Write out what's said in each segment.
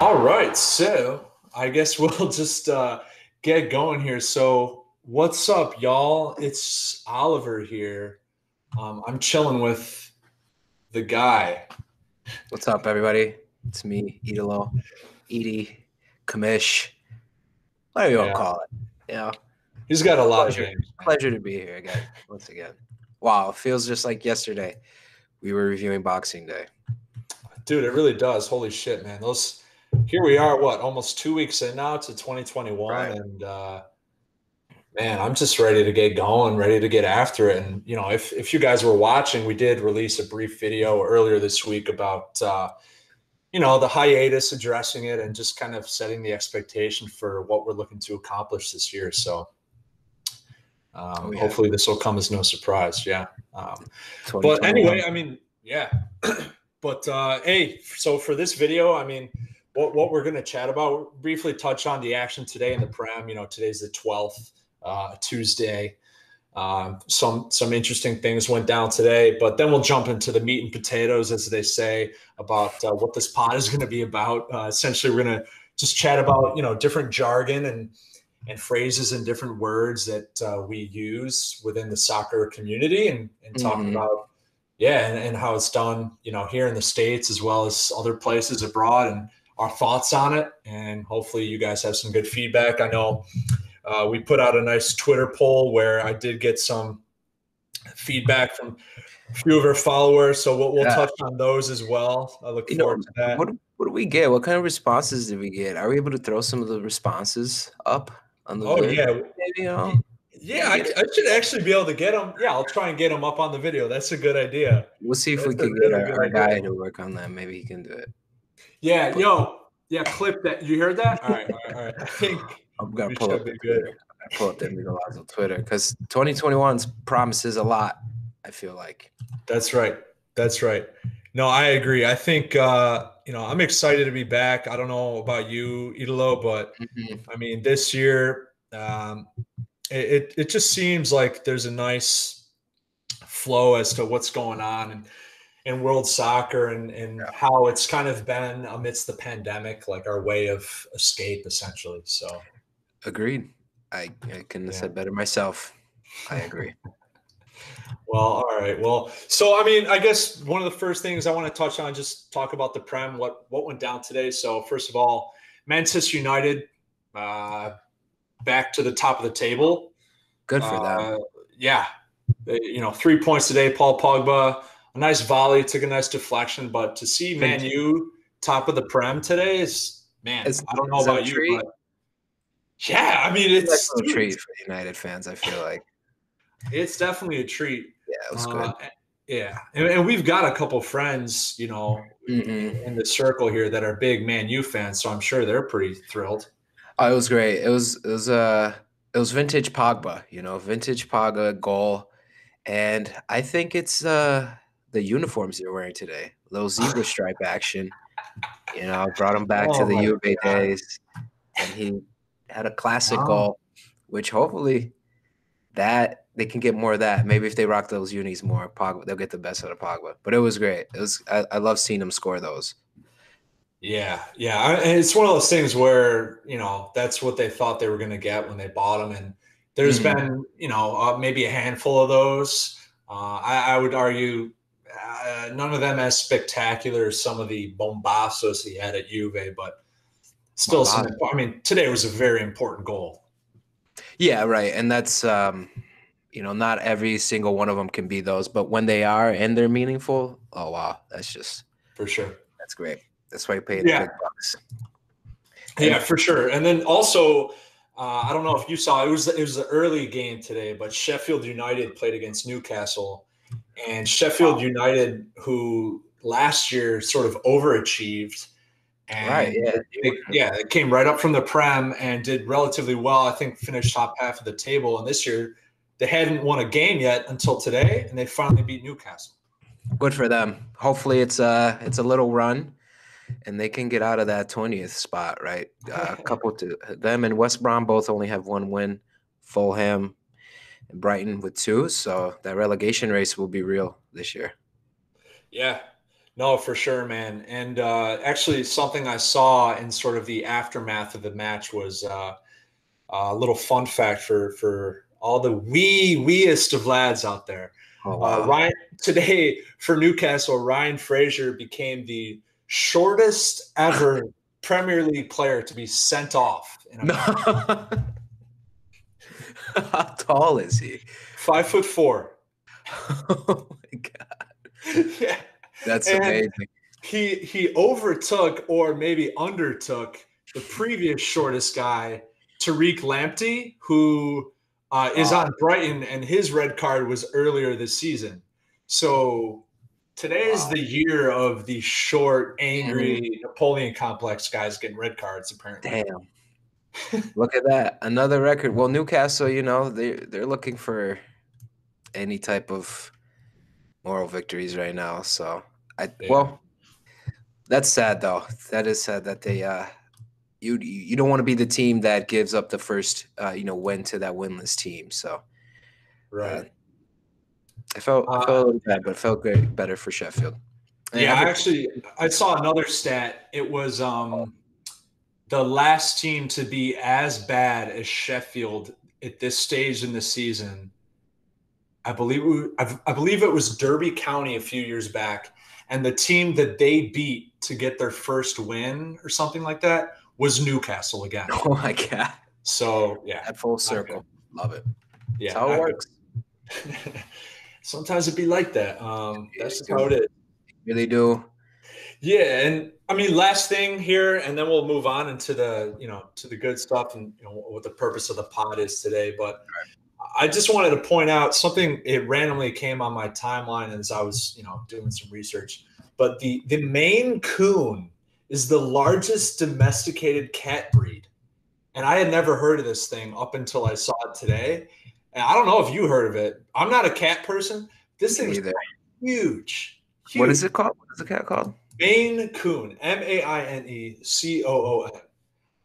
All right, so I guess we'll just uh, get going here. So, what's up, y'all? It's Oliver here. Um, I'm chilling with the guy. What's up, everybody? It's me, Idolo, Edie, Kamish, whatever you want to call it. You know, He's got a lot of Pleasure. games. pleasure to be here again, once again. Wow, it feels just like yesterday. We were reviewing Boxing Day. Dude, it really does. Holy shit, man. Those here we are, what, almost two weeks in now to 2021. Right. And uh man, I'm just ready to get going, ready to get after it. And you know, if if you guys were watching, we did release a brief video earlier this week about uh you know the hiatus addressing it and just kind of setting the expectation for what we're looking to accomplish this year so um, Oh, yeah. hopefully this will come as no surprise yeah um, but anyway, I mean, yeah. but uh, hey, so for this video, I mean, what what we're gonna chat about, briefly touch on the action today in the Prem. You know, today's the twelfth, uh, Tuesday. Um, some some interesting things went down today, but then we'll jump into the meat and potatoes, as they say, about uh, what this pod is going to be about. Uh, essentially, we're going to just chat about you know different jargon and and phrases and different words that uh, we use within the soccer community, and and talk Mhm. about yeah, and, and how it's done, you know, here in the states as well as other places abroad, and our thoughts on it. And hopefully, you guys have some good feedback. I know uh, we put out a nice Twitter poll where I did get some feedback from a few of our followers, so we'll, we'll Yeah. touch on those as well. I look You know, forward to that. What, what do we get? What kind of responses did we get? Are we able to throw some of the responses up on the Oh vid? yeah, Maybe, you know? yeah. I, I should actually be able to get them. Yeah, I'll try and get them up on the video. That's a good idea. We'll see if we That's a can get our, our guy to work on that. Maybe he can do it. Yeah, yo, yeah. Clip that. You heard that? All right, all right. All right. I think I'm gonna pull should up be the good. Twitter. I pull up the Amigo on Twitter because 2021's promises a lot. I feel like. That's right. That's right. No, I agree. I think uh, you know I'm excited to be back. I don't know about you, Idolo, but I mean this year um, it, it it just seems like there's a nice flow as to what's going on in, in world soccer and and how it's kind of been amidst the pandemic, like our way of escape, essentially. So Agreed. I, I couldn't have Yeah. said better myself. I agree. Well, all right. Well, so I mean, I guess one of the first things I want to touch on, just talk about the Prem, what what went down today. So first of all, Manchester United uh, back to the top of the table. Good for them. Uh, yeah, you know, three points today. Paul Pogba, a nice volley, took a nice deflection, but to see Man U top of the Prem today is man. It's- I don't know is about you, but yeah, I mean, It's it's a treat for United fans. I feel like. it's definitely a treat. Yeah, it was Uh, yeah, and, and we've got a couple friends, you know, good. Mhm. in the circle here that are big Man U fans, so I'm sure they're pretty thrilled. Oh, it was great. It was it was uh it was vintage Pogba, you know, vintage Pogba goal, and I think it's uh the uniforms you're wearing today, little zebra stripe action. You know, brought him back to Oh the my U of A days, and he had a classic Wow. goal, which hopefully that they can get more of that. Maybe if they rock those unis more, Pogba they'll get the best out of Pogba. But it was great. It was I, I love seeing him score those. Yeah, yeah, I, and it's one of those things where you know that's what they thought they were going to get when they bought him, and there's Mhm. been you know uh, maybe a handful of those. Uh, I, I would argue uh, none of them as spectacular as some of the bombastos he had at Juve, but still, some, I mean, today was a very important goal. Yeah, right. And that's um, you know, not every single one of them can be those, but when they are and they're meaningful, oh wow, that's just For sure. that's great. That's why you pay the Yeah. big bucks. Yeah, for sure. And then also, uh, I don't know if you saw it was it was an early game today, but Sheffield United played against Newcastle, and Sheffield United, who last year sort of overachieved, and Right, yeah. they, yeah, it came right up from the Prem and did relatively well. I think finished top half of the table, and this year they hadn't won a game yet until today, and they finally beat Newcastle. Good for them. Hopefully it's a it's a little run and they can get out of that 20th spot, right? Uh, a couple to them and West Brom both only have one win. Fulham Brighton with two, so that relegation race will be real this year. Yeah. No, for sure, man. And uh, actually, something I saw in sort of the aftermath of the match was uh, a little fun fact for for all the wee weeest of lads out there. Oh, uh, wow. uh, Ryan today for Newcastle, Ryan Fraser became the shortest ever Premier League player to be sent off. How tall is he? Five foot four. oh my god! yeah, that's and amazing. He he overtook or maybe undertook the previous shortest guy, Tariq Lamptey, who uh, is on Brighton, and his red card was earlier this season. So today is wow. the year of the short, angry. Napoleon complex guys getting red cards. Apparently, damn. Look at that, another record. Well, Newcastle, you know, they they're looking for any type of moral victories right now. So I yeah. well, that's sad though. That is sad that they uh you you don't want to be the team that gives up the first uh, you know win to that winless team. So uh, right. Uh, I felt, uh, I felt a little bad, but felt great better for Sheffield. And yeah, actually I saw another stat. It was um the last team to be as bad as Sheffield at this stage in the season. I believe I believe it was Derby County a few years back, and the team that they beat to get their first win or something like that was Newcastle again. Oh my god! So yeah, at full circle, love it. Yeah, that's how it works. Sometimes it be like that. Um, that's how it is. Really do. Yeah, and I mean, last thing here, and then we'll move on into the you know to the good stuff and you know what the purpose of the pod is today. But I just wanted to point out something. It randomly came on my timeline as I was you know doing some research. But the the Maine Coon is the largest domesticated cat breed. And I had never heard of this thing up until I saw it today. And I don't know if you heard of it. I'm not a cat person. This thing is huge, huge. What is it called? What is the cat called? Maine Coon. M A I N E C O O N.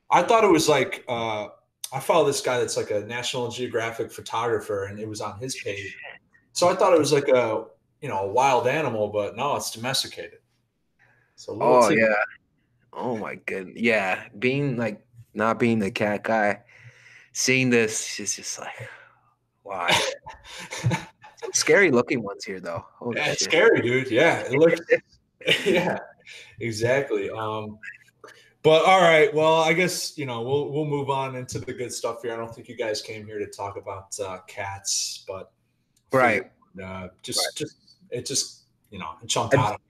I thought it was like uh, I follow this guy that's like a National Geographic photographer, and it was on his page. So I thought it was like a you know a wild animal, but no, it's domesticated. So oh yeah, Oh my goodness. Yeah. Being like not being the cat guy, seeing this is just like wow. Scary looking ones here though. Holy yeah, it's scary, dude. Yeah. It looks yeah, exactly. Um but all right, well, I guess you know we'll we'll move on into the good stuff here. I don't think you guys came here to talk about uh, cats, but right, uh, just right. just it just you know jumped I, out.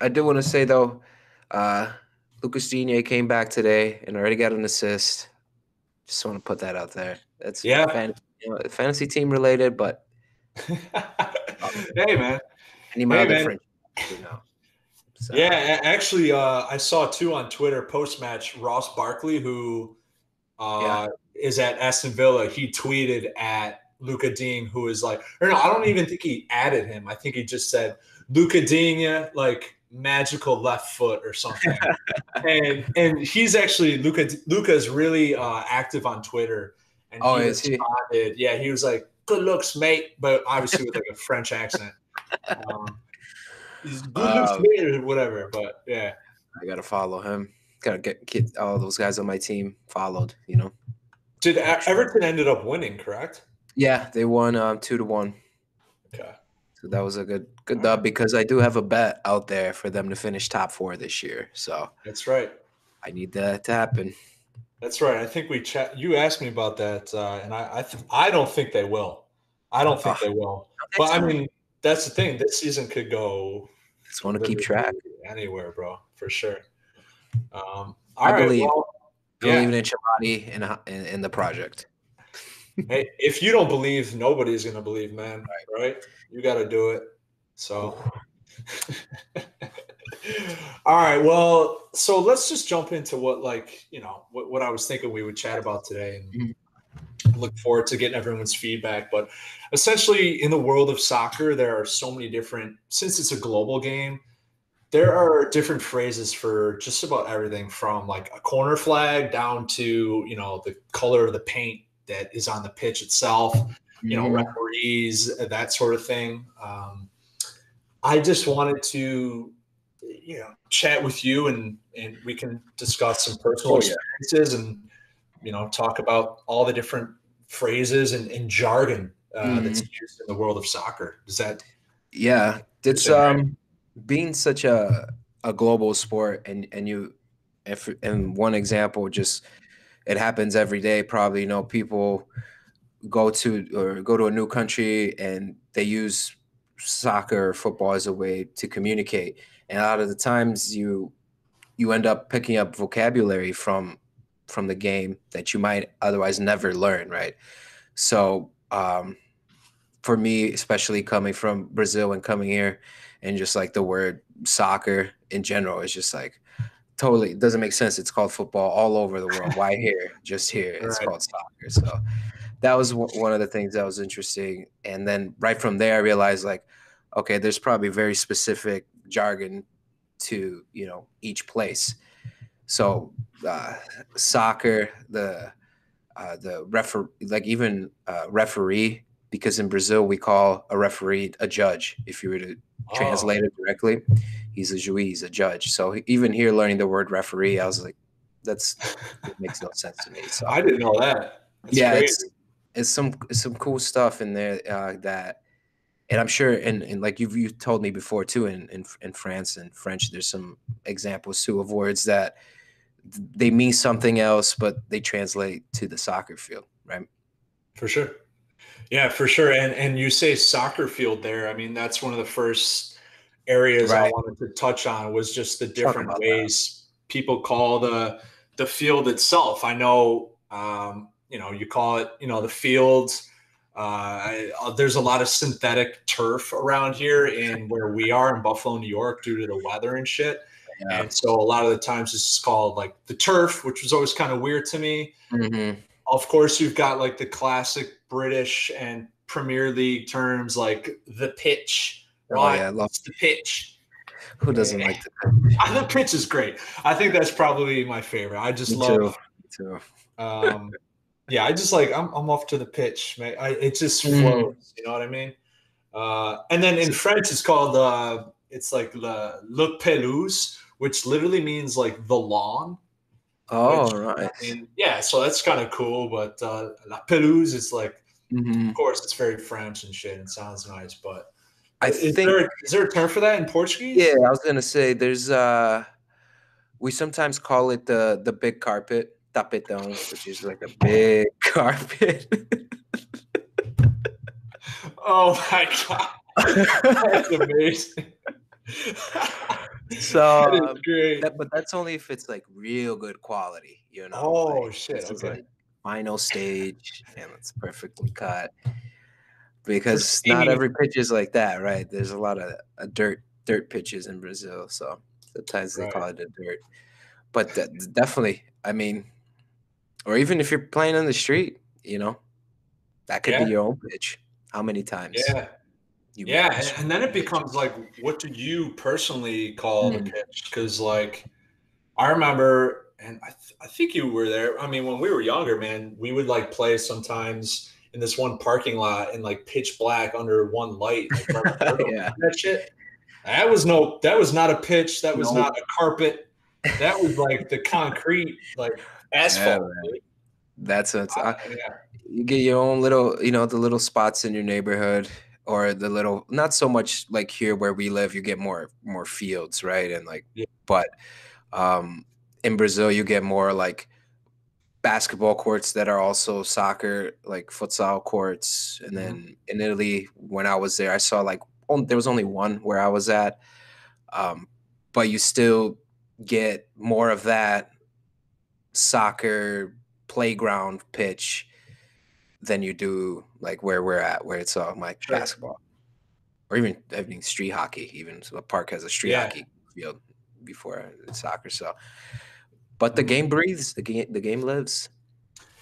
I do want to say though, uh, Lucas Digne came back today and already got an assist. Just want to put that out there. That's yeah, fantasy, you know, fantasy team related, but hey man, any my hey, other friends, you know. So. Yeah, actually, uh, I saw two on Twitter post match. Ross Barkley, who uh, yeah. is at Aston Villa, he tweeted at Luca Digne, who is like, or no, I don't even think he added him. I think he just said Luca Digne, like magical left foot or something. and and he's actually Luca Luca's really uh, active on Twitter. And oh, he is he? Yeah, he was like, "Good looks, mate," but obviously with like a French accent. Um, he's good uh, looks, or whatever. But yeah, I gotta follow him. Gotta get, get all those guys on my team followed. You know. Did Everton ended up winning? Correct. Yeah, they won um, two to one. Okay. So that was a good good dub because I do have a bet out there for them to finish top four this year. So that's right. I need that to happen. That's right. I think we chat. You asked me about that, uh, and I I, th- I, don't think they will. I don't think they will. But I mean, that's the thing. This season could go. Just want to keep track anywhere, bro, for sure. Um, I right, believe. Well, believe yeah. in Chamati in, in in the project. hey, if you don't believe, nobody's gonna believe, man. Right? right? You got to do it. So, all right. Well, so let's just jump into what, like, you know, what, what I was thinking we would chat about today and mm-hmm. Look forward to getting everyone's feedback. But essentially, in the world of soccer, there are so many different, since it's a global game, there are different phrases for just about everything from like a corner flag down to, you know, the color of the paint that is on the pitch itself you know, referees, that sort of thing. Um, I just wanted to you know chat with you and and we can discuss some personal oh, yeah. experiences and you know talk about all the different phrases and, and jargon uh, mm-hmm. that's used in the world of soccer. Does that? Yeah, it's um being such a a global sport, and and you, if and one example, just it happens every day. Probably, you know, people go to or go to a new country and they use soccer football as a way to communicate and a lot of the times you you end up picking up vocabulary from from the game that you might otherwise never learn right so um for me especially coming from brazil and coming here and just like the word soccer in general is just like totally it doesn't make sense it's called football all over the world why here just here it's right. called soccer so that was one of the things that was interesting. And then right from there, I realized like, okay, there's probably very specific jargon to you know each place. So uh, soccer, the uh, the refer like even uh, referee because in Brazil we call a referee a judge. If you were to oh. translate it directly, he's a juiz, a judge. So even here, learning the word referee, I was like, that's it makes no sense to me. So I didn't know that. That's yeah, it's, it's some it's some cool stuff in there uh, that, and I'm sure, and, and like you've you told me before too, in, in in France and French, there's some examples too of words that they mean something else, but they translate to the soccer field, right? For sure. Yeah, for sure. And and you say soccer field there. I mean, that's one of the first areas right. I wanted to touch on was just the different ways that. people call the the field itself. I know um, you know, you call it, you know, the fields. Uh, uh, there's a lot of synthetic turf around here in where we are in Buffalo, New York, due to the weather and shit. Yeah. And so a lot of the times it's called like the turf, which was always kind of weird to me. Mm-hmm. Of course, you've got like the classic British and Premier League terms like the pitch. Oh yeah, I love the pitch. Who doesn't like the pitch? the pitch is great. I think that's probably my favorite. I just me love. Too. Too. Um, yeah, I just like I'm I'm off to the pitch, man. I, it just mm. flows. Mm. You know what I mean? Uh, and then in French, it's called uh, it's like the le pelouse, which literally means like the lawn. Oh which, right. I mean, yeah, so that's kind of cool. But uh, la pelouse is like, mm-hmm. of course, it's very French and shit, and sounds nice. But I is think there, is there a term for that in Portuguese? Yeah, I was gonna say there's uh, we sometimes call it the the big carpet tapetão, which is like a big carpet. oh my god, that's amazing. So, that um, that, but that's only if it's like real good quality, you know. Oh like, shit! Okay. Like final stage, and it's perfectly cut. Because not every pitch is like that, right? There's a lot of uh, dirt dirt pitches in Brazil, so sometimes they call it a dirt. But definitely, I mean, or even if you're playing on the street, you know, that could yeah. be your own pitch. How many times? Yeah. Yeah. And then it becomes like, what do you personally call mm. the pitch? Because, like, I remember, and I, th- I think you were there. I mean, when we were younger, man, we would like play sometimes in this one parking lot in like pitch black under one light. Like, yeah. That shit. That was no, that was not a pitch. That was not a carpet. That was like the concrete, like asphalt. Yeah, That's what's. Uh, yeah. You get your own little, you know, the little spots in your neighborhood, or the little. Not so much like here where we live. You get more more fields, right? And like, yeah. but um, in Brazil, you get more like basketball courts that are also soccer, like futsal courts. And mm-hmm. then in Italy, when I was there, I saw like oh, there was only one where I was at, um, but you still get more of that soccer playground pitch than you do like where we're at, where it's all like sure. basketball or even I mean street hockey. Even so, a park has a street yeah. hockey field before soccer. So, but the mm-hmm. game breathes. The game the game lives.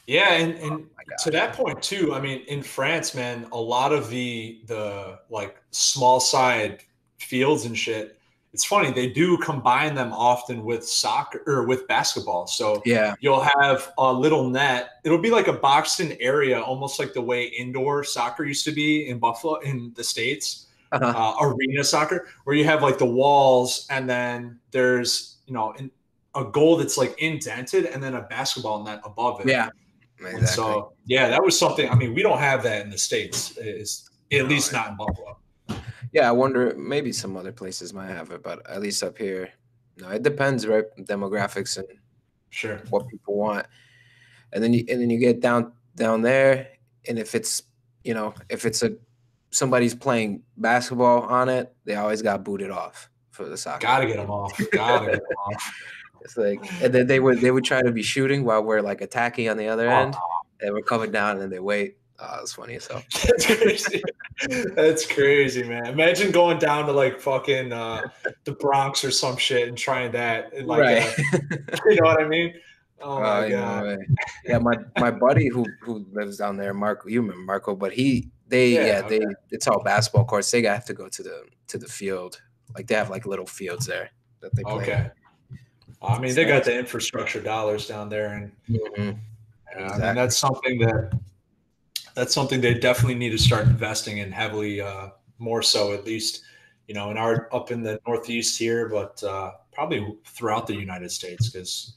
Yeah, and, and oh to that point too. I mean, in France, man, a lot of the the like small side fields and shit it's funny they do combine them often with soccer or with basketball so yeah you'll have a little net it'll be like a boxed in area almost like the way indoor soccer used to be in buffalo in the states uh, arena soccer, where you have like the walls and then there's you know in, a goal that's like indented and then a basketball net above it. Yeah. And Exactly. so yeah, that was something. I mean, we don't have that in the states. Is at No, least not in Buffalo. Yeah, I wonder maybe some other places might have it, but at least up here, no, it depends, right? Demographics and Sure. what people want. And then you and then you get down down there, and if it's you know, if it's a somebody's playing basketball on it, they always got booted off for the soccer. Gotta get them off. Gotta get them off. It's like and then they would they would try to be shooting while we're like attacking on the other end. And we're coming down and they wait. Oh, it's funny as hell. That's crazy. That's crazy, man. Imagine going down to like fucking uh, the Bronx or some shit and trying that. And like, right. uh, you know what I mean? Oh my yeah, god. right. yeah, my my buddy who who lives down there, Marco, you remember Marco, but he they Yeah, yeah, they it's all basketball courts. They have to go to the to the field. Like they have like little fields there that they play. Okay. I mean, they got the infrastructure dollars down there, and Mhm. yeah, I mean that's something that that's something they definitely need to start investing in heavily, uh, more so at least, you know, in our up in the Northeast here, but uh, probably throughout the United States because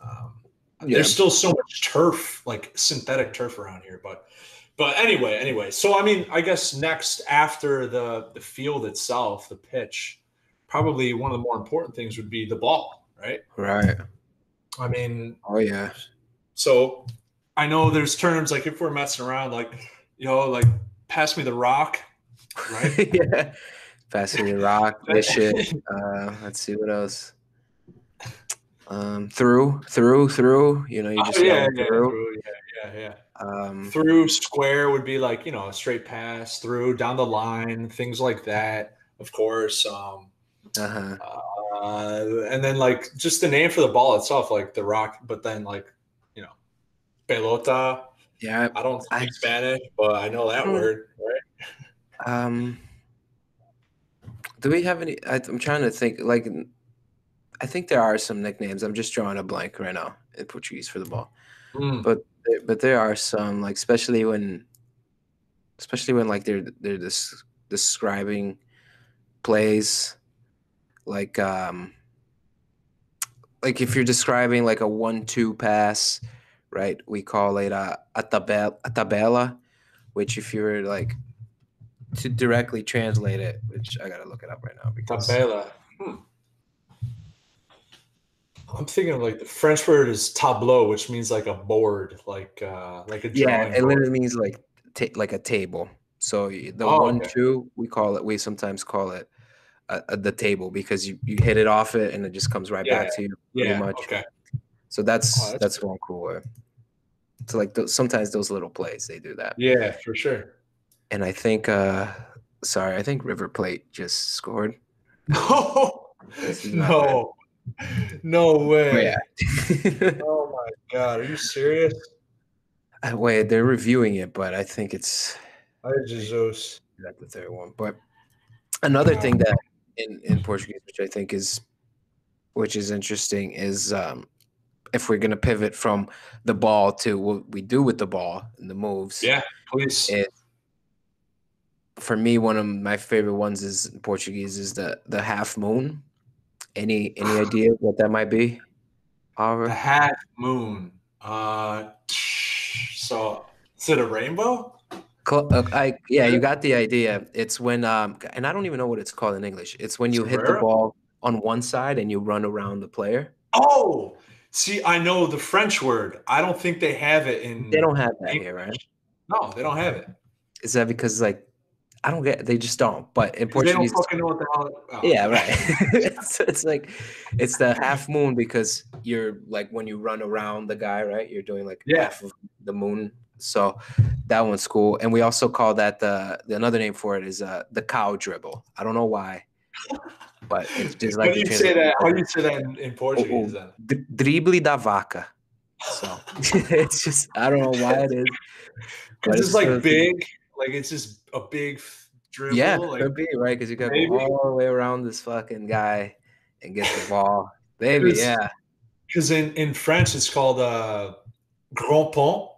um, Yeah. there's still so much turf, like synthetic turf around here. But but anyway, anyway, so I mean, I guess next after the the field itself, the pitch, probably one of the more important things would be the ball, right? Right. I mean, Oh yeah. so I know there's terms like if we're messing around, like you know, like pass me the rock, right? yeah. pass me the rock, this shit. Uh, let's see what else. Um, through, through, through. You know, you Oh, just yeah, yell yeah, through. through, yeah, yeah, yeah. Um, Through square would be like you know a straight pass through down the line, things like that. Of course, um, uh-huh. uh, and then like just the name for the ball itself, like the rock. But then like pelota. Yeah. I don't speak I- Spanish, but I know that Hmm. word, right? Um, do we have any? I, I'm trying to think. Like, I think there are some nicknames. I'm just drawing a blank right now in Portuguese for the ball. Mm, But but there are some like, especially when, especially when like they're they're des- describing plays, like um, like if you're describing like a one-two pass, right? We call it a a tabela, a tabela, which if you were like to directly translate it, which I gotta look it up right now because Tabela. Hmm. I'm thinking of like the French word is tableau, which means like a board, like uh like a yeah, it board. literally means like ta- like a table. So the Oh, one okay. two we call it. We sometimes call it uh, uh, the table because you, you hit it off it and it just comes right Yeah, back to you. pretty much. Okay. So that's Oh, that's that's, one cool way. So like those, sometimes those little plays they do that. Yeah, for sure. And I think uh sorry, I think River Plate just scored. No. This No. No way. Oh, yeah. Oh my god. Are you serious? Uh, Wait, they're reviewing it, but I think it's Ay, Jesus. That's the third one. But another Wow. thing that in, in Portuguese, which I think is which is interesting, is um, if we're gonna pivot from the ball to what we do with the ball and the moves. Yeah, please. It, for me, one of my favorite ones is in Portuguese is the the half moon. Any any idea what that might be? The half moon. Uh so is it a rainbow? Uh, I yeah, you got the idea. It's when um, and I don't even know what it's called in English. It's when you hit the ball on one side and you run around the player. Oh, see, I know the French word. I don't think they have it in. They don't have that here, right? No, they don't have it. Is that because like I don't get they just don't. But in 'Cause They don't Portuguese, fucking know what the hell. oh. yeah, right. it's, it's like it's the half moon because you're like when you run around the guy, right? You're doing like Yeah. half of the moon. So that one's cool. And we also call that the, the another name for it is uh the cow dribble. I don't know why, but it's just How do you say that? How do you say that in, in Portuguese then? D- drible da vaca. So it's just I don't know why it is. Because it's like big, like it's just a big dribble. Yeah, like, could be right because you got maybe. go all the way around this fucking guy and get the ball. Maybe, yeah. because in in French it's called uh, grand pont,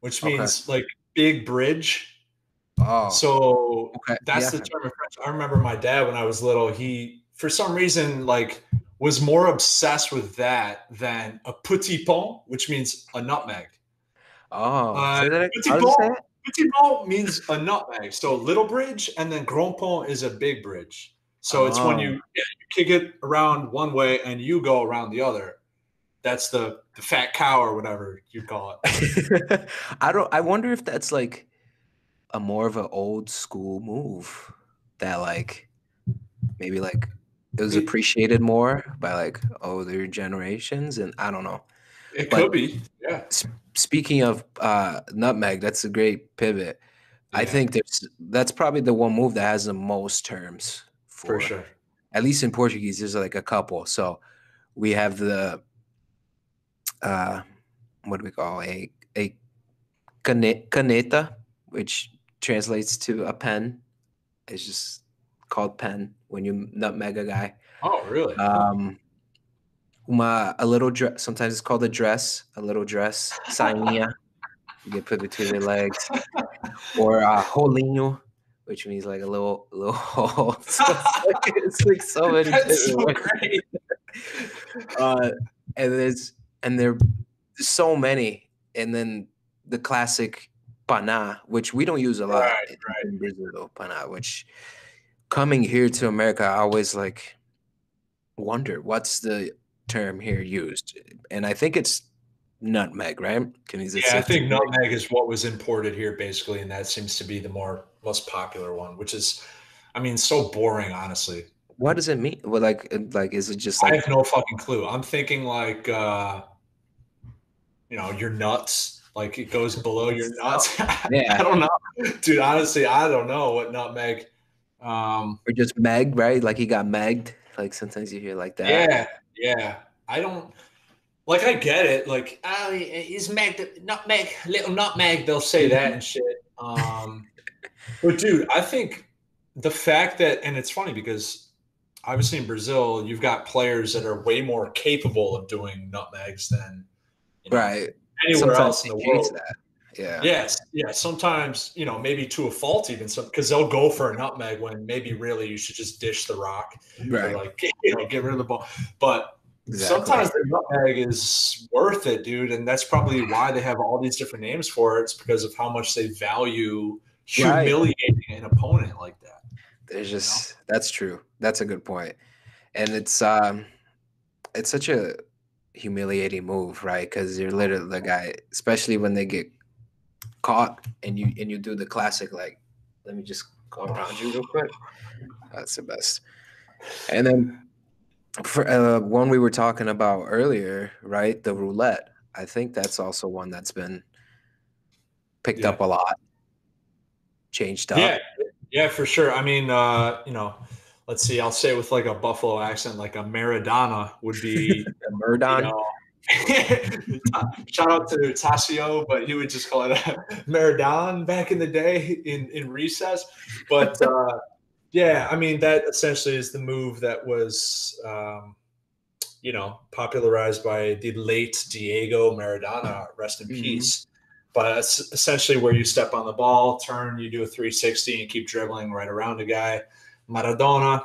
which Okay. means like big bridge. Oh, So okay. that's yeah. the term in French. I remember my dad when I was little, he for some reason like was more obsessed with that than a petit pont, which means a nutmeg. Oh, Uh, petit how does it say pont, petit pont means a nutmeg. So little bridge and then grand pont is a big bridge. So it's when Oh. you, yeah, you kick it around one way and you go around the other. That's the the fat cow or whatever you call it. I don't. I wonder if that's like a more of an old school move that like maybe like it was appreciated more by like older generations, and I don't know. It But- could be. Yeah. Speaking of uh, nutmeg, that's a great pivot. I think there's that's probably the one move that has the most terms for, for sure. At least in Portuguese, there's like a couple. So we have the uh, what do we call a a caneta, which translates to a pen. It's just called pen when you nutmeg a guy. Oh, really? Um, uma, a little dress. Sometimes it's called a dress. A little dress. Saininha. you get put between your legs. Or uh, rolinho, which means like a little little hole. So it's, like, it's like so many That's so great. uh, and there's and there there's so many, and then the classic pana, which we don't use a lot Right, in, right. in Brazil, pana, which coming here to America, I always like wonder what's the term here used, and I think it's nutmeg, right? Can you Yeah, I think nutmeg is what was imported here basically, and that seems to be the more most popular one, which is, I mean, so boring, honestly. What does it mean? Well, like, uh, like, is it just Like, I have no fucking clue. I'm thinking like, uh, you know, your nuts, like it goes below your nuts. Yeah. I don't know, dude. Honestly, I don't know what nutmeg. Um, or just meg, right? Like he got megged. Like sometimes you hear like that. yeah, yeah. I don't like. I get it. Like, oh, he's meg, the nutmeg, little nutmeg. They'll say that and shit. Um, but dude, I think the fact that, and it's funny because obviously in Brazil, you've got players that are way more capable of doing nutmegs than you know, Right. anywhere Sometimes else in the world. that. Yeah. Yes, yeah. Sometimes you know, maybe to a fault, even some because they'll go for a nutmeg when maybe really you should just dish the rock, Right. like you know, get rid of the ball. But Exactly. sometimes the nutmeg is worth it, dude, and that's probably why they have all these different names for it. It's because of how much they value Right. humiliating an opponent like that. There's just that's true. That's a good point. And it's um it's such a humiliating move, right? Because you're literally the guy, especially when they get caught and you and you do the classic like, let me just go around you real quick. That's the best. And then for uh, one we were talking about earlier, right? The roulette. I think that's also one that's been picked Yeah. up a lot, changed up. Yeah, yeah, for sure. I mean, uh, you know, let's see. I'll say it with like a Buffalo accent, like a Maradona would be. The Murdon. you know, shout out to Tassio, but he would just call it a Maradon back in the day in, in recess. But uh, yeah, I mean, that essentially is the move that was, um, you know, popularized by the late Diego Maradona, rest in Mhm. peace. But it's essentially where you step on the ball, turn, you do a 360 and keep dribbling right around a guy. Maradona.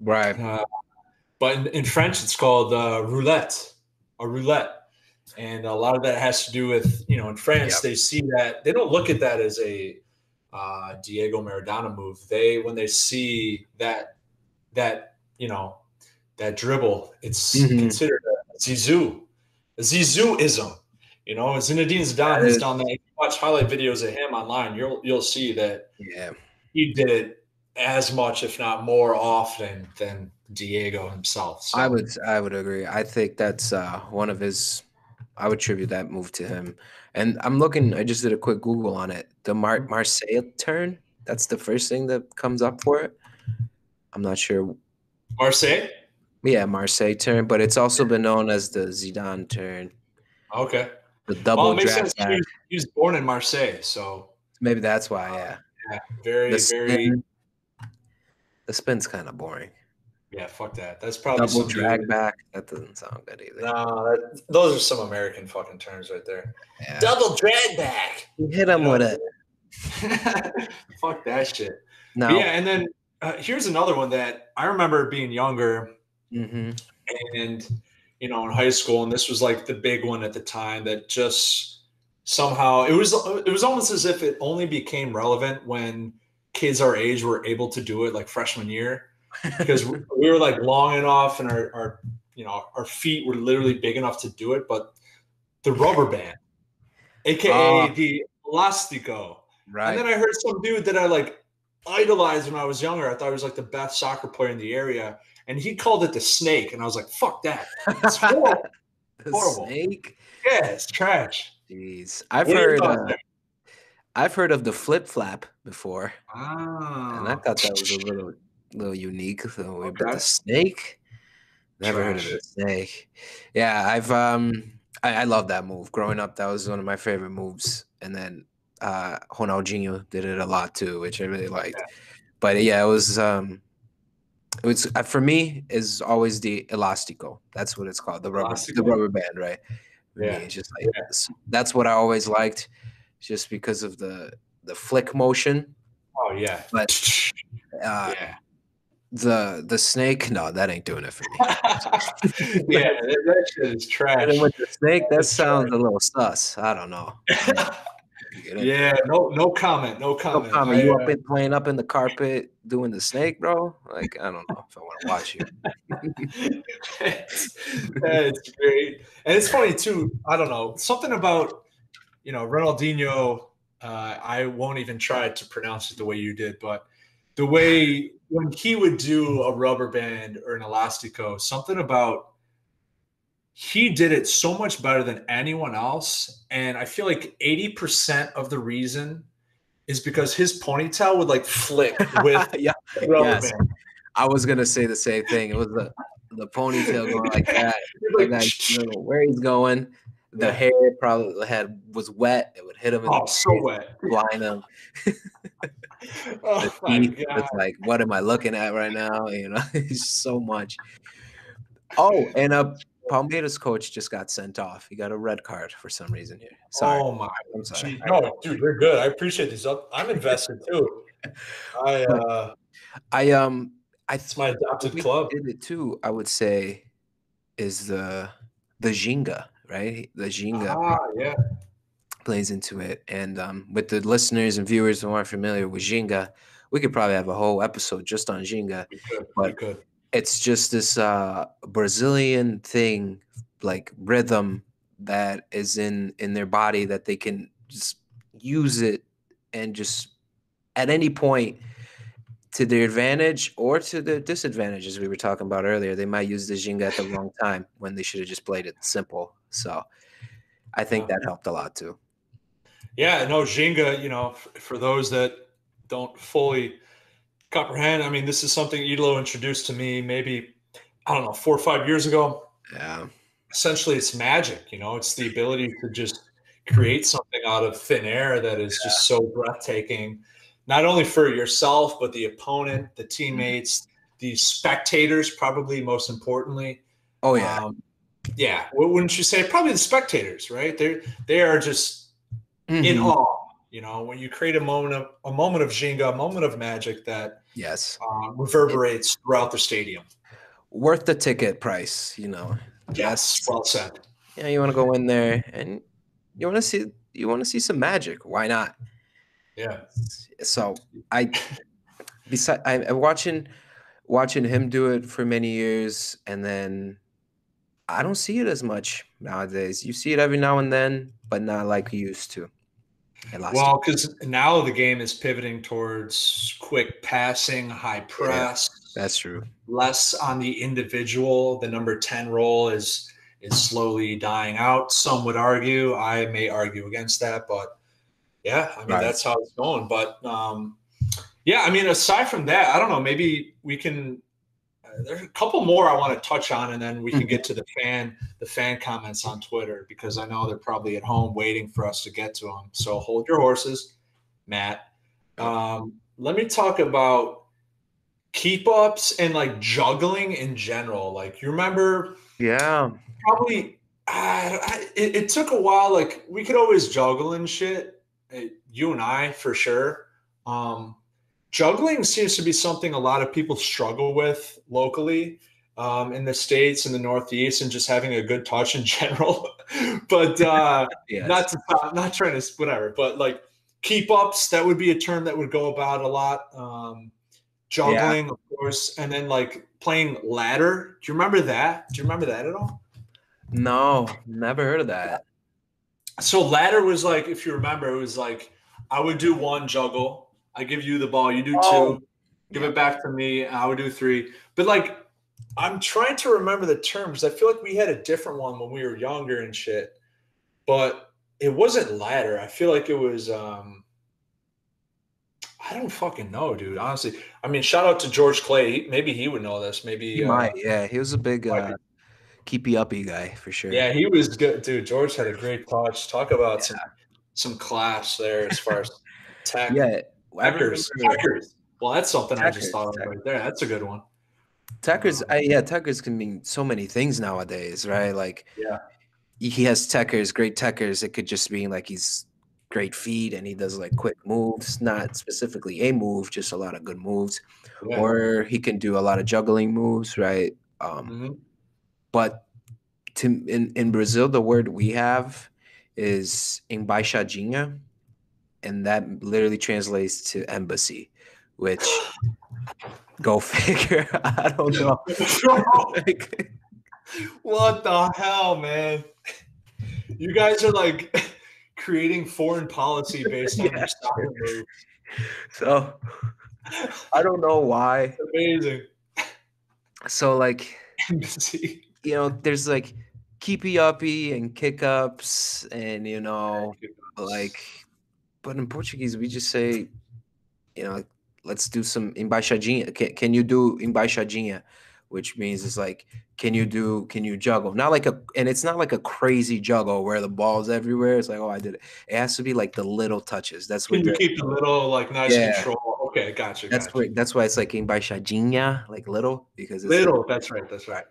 Right. Uh, but in, in French, it's called uh, roulette, a roulette. And a lot of that has to do with, you know, in France, Yep. they see that, they don't look at that as a uh, Diego Maradona move. They, when they see that, that, you know, that dribble, it's Mhm. considered a Zizou, a Zizouism. You know, Zinedine Zidane has is- done that. If you watch highlight videos of him online, you'll you'll see that Yeah. he did it as much, if not more often, than Diego himself. So, I would I would agree. I think that's uh, one of his. I would attribute that move to him. And I'm looking. I just did a quick Google on it. The Mar- Marseille turn. That's the first thing that comes up for it. I'm not sure. Marseille. Yeah, Marseille turn, but it's also been known as the Zidane turn, Okay. the double drag sense. He was, born in Marseille, so Maybe that's why. Yeah, yeah, very, the very. spin. The spin's kind of boring. Yeah, fuck that. That's probably Double drag dude- back. That doesn't sound good either. No, that, those are some American fucking terms right there. Yeah. Double drag back. You hit him You with it. Fuck that shit. No. But yeah, and then uh, here's another one that I remember being younger hmm and you know in high school, and this was like the big one at the time that just somehow it was it was almost as if it only became relevant when kids our age were able to do it like freshman year because we we were like long enough and our, our you know our feet were literally big enough to do it but the rubber band aka Ah. the elastico right. and then i heard some dude that i like idolized when i was younger i thought he was like the best soccer player in the area and he called it the snake and i was like fuck that it's horrible The horrible. snake. yeah it's trash Jeez, I've What heard. I've heard of the flip flap before, and I Ah. thought that was a little, little unique. So, we- but Okay. the snake, never heard of Trash. the snake. Yeah, I've um, I, I love that move. Growing up, that was one of my favorite moves, and then uh, Ronaldinho did it a lot too, which I really liked. But yeah, it was um, it was uh, for me is always the elastico. That's what it's called, the rubber, the rubber band, right? Yeah, me, it's just like s- that's what I always liked, just because of the the flick motion. oh yeah But uh, yeah the the snake, no, that ain't doing it for me. yeah that, shit is trash And with the snake, that That's sounds a little sus. I don't know. Yeah no no comment no No comment, comment. You uh, up in playing up in the carpet doing the snake, bro? Like I don't know if I want to watch you. it's great. And it's funny too. I don't know. Something about, you know, Ronaldinho, uh, I won't even try to pronounce it the way you did, but the way when he would do a rubber band or an elastico, something about he did it so much better than anyone else. And I feel like 80% of the reason is because his ponytail would like flick with yeah, the rubber Yes. band. I was gonna say the same thing. It was the the ponytail going like that. Like, like, I know where he's going. The Yeah. hair probably had was wet. It would hit him oh, so face, wet. blind him. Oh my teeth, god. it's like, what am I looking at right now? You know, it's so much. Oh, and a Palmeiras coach just got sent off. He got a red card for some reason here. Sorry, Oh my I'm sorry. gee, no, dude, you're good. I appreciate these. I'm invested too. I uh I um, I it's my adopted club. did it too. I would say is the the Ginga, right? The Ginga Ah, yeah. plays into it, and um, with the listeners and viewers who aren't familiar with Ginga, we could probably have a whole episode just on Ginga. We could. We But- could. It's just this uh, Brazilian thing, like rhythm that is in in their body that they can just use it and just at any point to their advantage or to their disadvantage, as we were talking about earlier. They might use the Ginga at the wrong time when they should have just played it simple. So I think that helped a lot too. Yeah, no, Jenga, you know, for those that don't fully comprehend, I mean, this is something Idolo introduced to me maybe, I don't know, four or five years ago. Yeah. Essentially, it's magic, you know, it's the ability to just create something out of thin air that is just so breathtaking, not only for yourself, but the opponent, the teammates, the spectators, probably most importantly. Oh yeah. Um, yeah. Wou- Wouldn't you say probably the spectators, right? They're they are just in Mhm. awe. You know, when you create a moment of a moment of Jenga, a moment of magic that Yes. uh, reverberates throughout the stadium. Worth the ticket price, you know. Yes, well said. Yeah, you want to go in there and you want to see you want to see some magic. Why not? Yeah, So I beside I, I'm watching watching him do it for many years and then I don't see it as much nowadays. You see it every now and then, but not like you used to. Well, because now the game is pivoting towards quick passing, high press, That's true. less on the individual. The number ten role is is slowly dying out. Some would argue. I may argue against that, but yeah, I mean Right. that's how it's going. But um, yeah, I mean aside from that, I don't know. Maybe we can. Uh, there's a couple more I want to touch on, and then we can get to the fan the fan comments on Twitter because I know they're probably at home waiting for us to get to them. So hold your horses, Matt. Um, let me talk about keep ups and like juggling in general. Like you remember Yeah. probably uh, I, it, it took a while. Like we could always juggle and shit, you and I for sure. Um, juggling seems to be something a lot of people struggle with locally um, in the states in the Northeast, and just having a good touch in general. but uh, yes. not to not trying to whatever, but like keep ups that would be a term that would go about a lot. Um, juggling, yeah. of course, and then like playing ladder. Do you remember that? Do you remember that at all? No, never heard of that. So ladder was like, if you remember, it was like I would do one juggle. I give you the ball, you do oh. two, give it back to me. I would do three. But like, I'm trying to remember the terms. I feel like we had a different one when we were younger and shit. But it wasn't ladder. I feel like it was um I don't fucking know, dude. Honestly, I mean, shout out to George Clay. Maybe he would know this. Maybe he uh, might. Yeah, he was a big uh, keepy uppy guy for sure. Yeah, he was good, dude. George had a great touch. Talk about yeah. some some class there as far as tech. Yeah. Techers. Well, that's something I just thought of right there. That's a good one. Techers, um, I, yeah, Techers can mean so many things nowadays, right? Like, yeah, he has techers, great techers. It could just be like he's great feet and he does like quick moves, not specifically a move, just a lot of good moves. Yeah. Or he can do a lot of juggling moves, right? Um, mm-hmm. But to in, in Brazil, the word we have is embaixadinha, and that literally translates to embassy, which go figure. I don't know. what the hell, man? You guys are like creating foreign policy based on your soccer move. So I don't know why. amazing. So like you know, there's like keepy uppy and kick ups and you know like but in Portuguese we just say, you know, let's do some embaixadinha. Can, can you do embaixadinha? which means it's like, can you do, can you juggle? Not like a, and it's not like a crazy juggle where the ball's everywhere. It's like, oh, I did it. It has to be like the little touches. That's what you keep the little like nice yeah. control. Okay, gotcha. That's gotcha. why. That's why it's like embaixadinha, like little, because it's little. Like, that's right. That's right.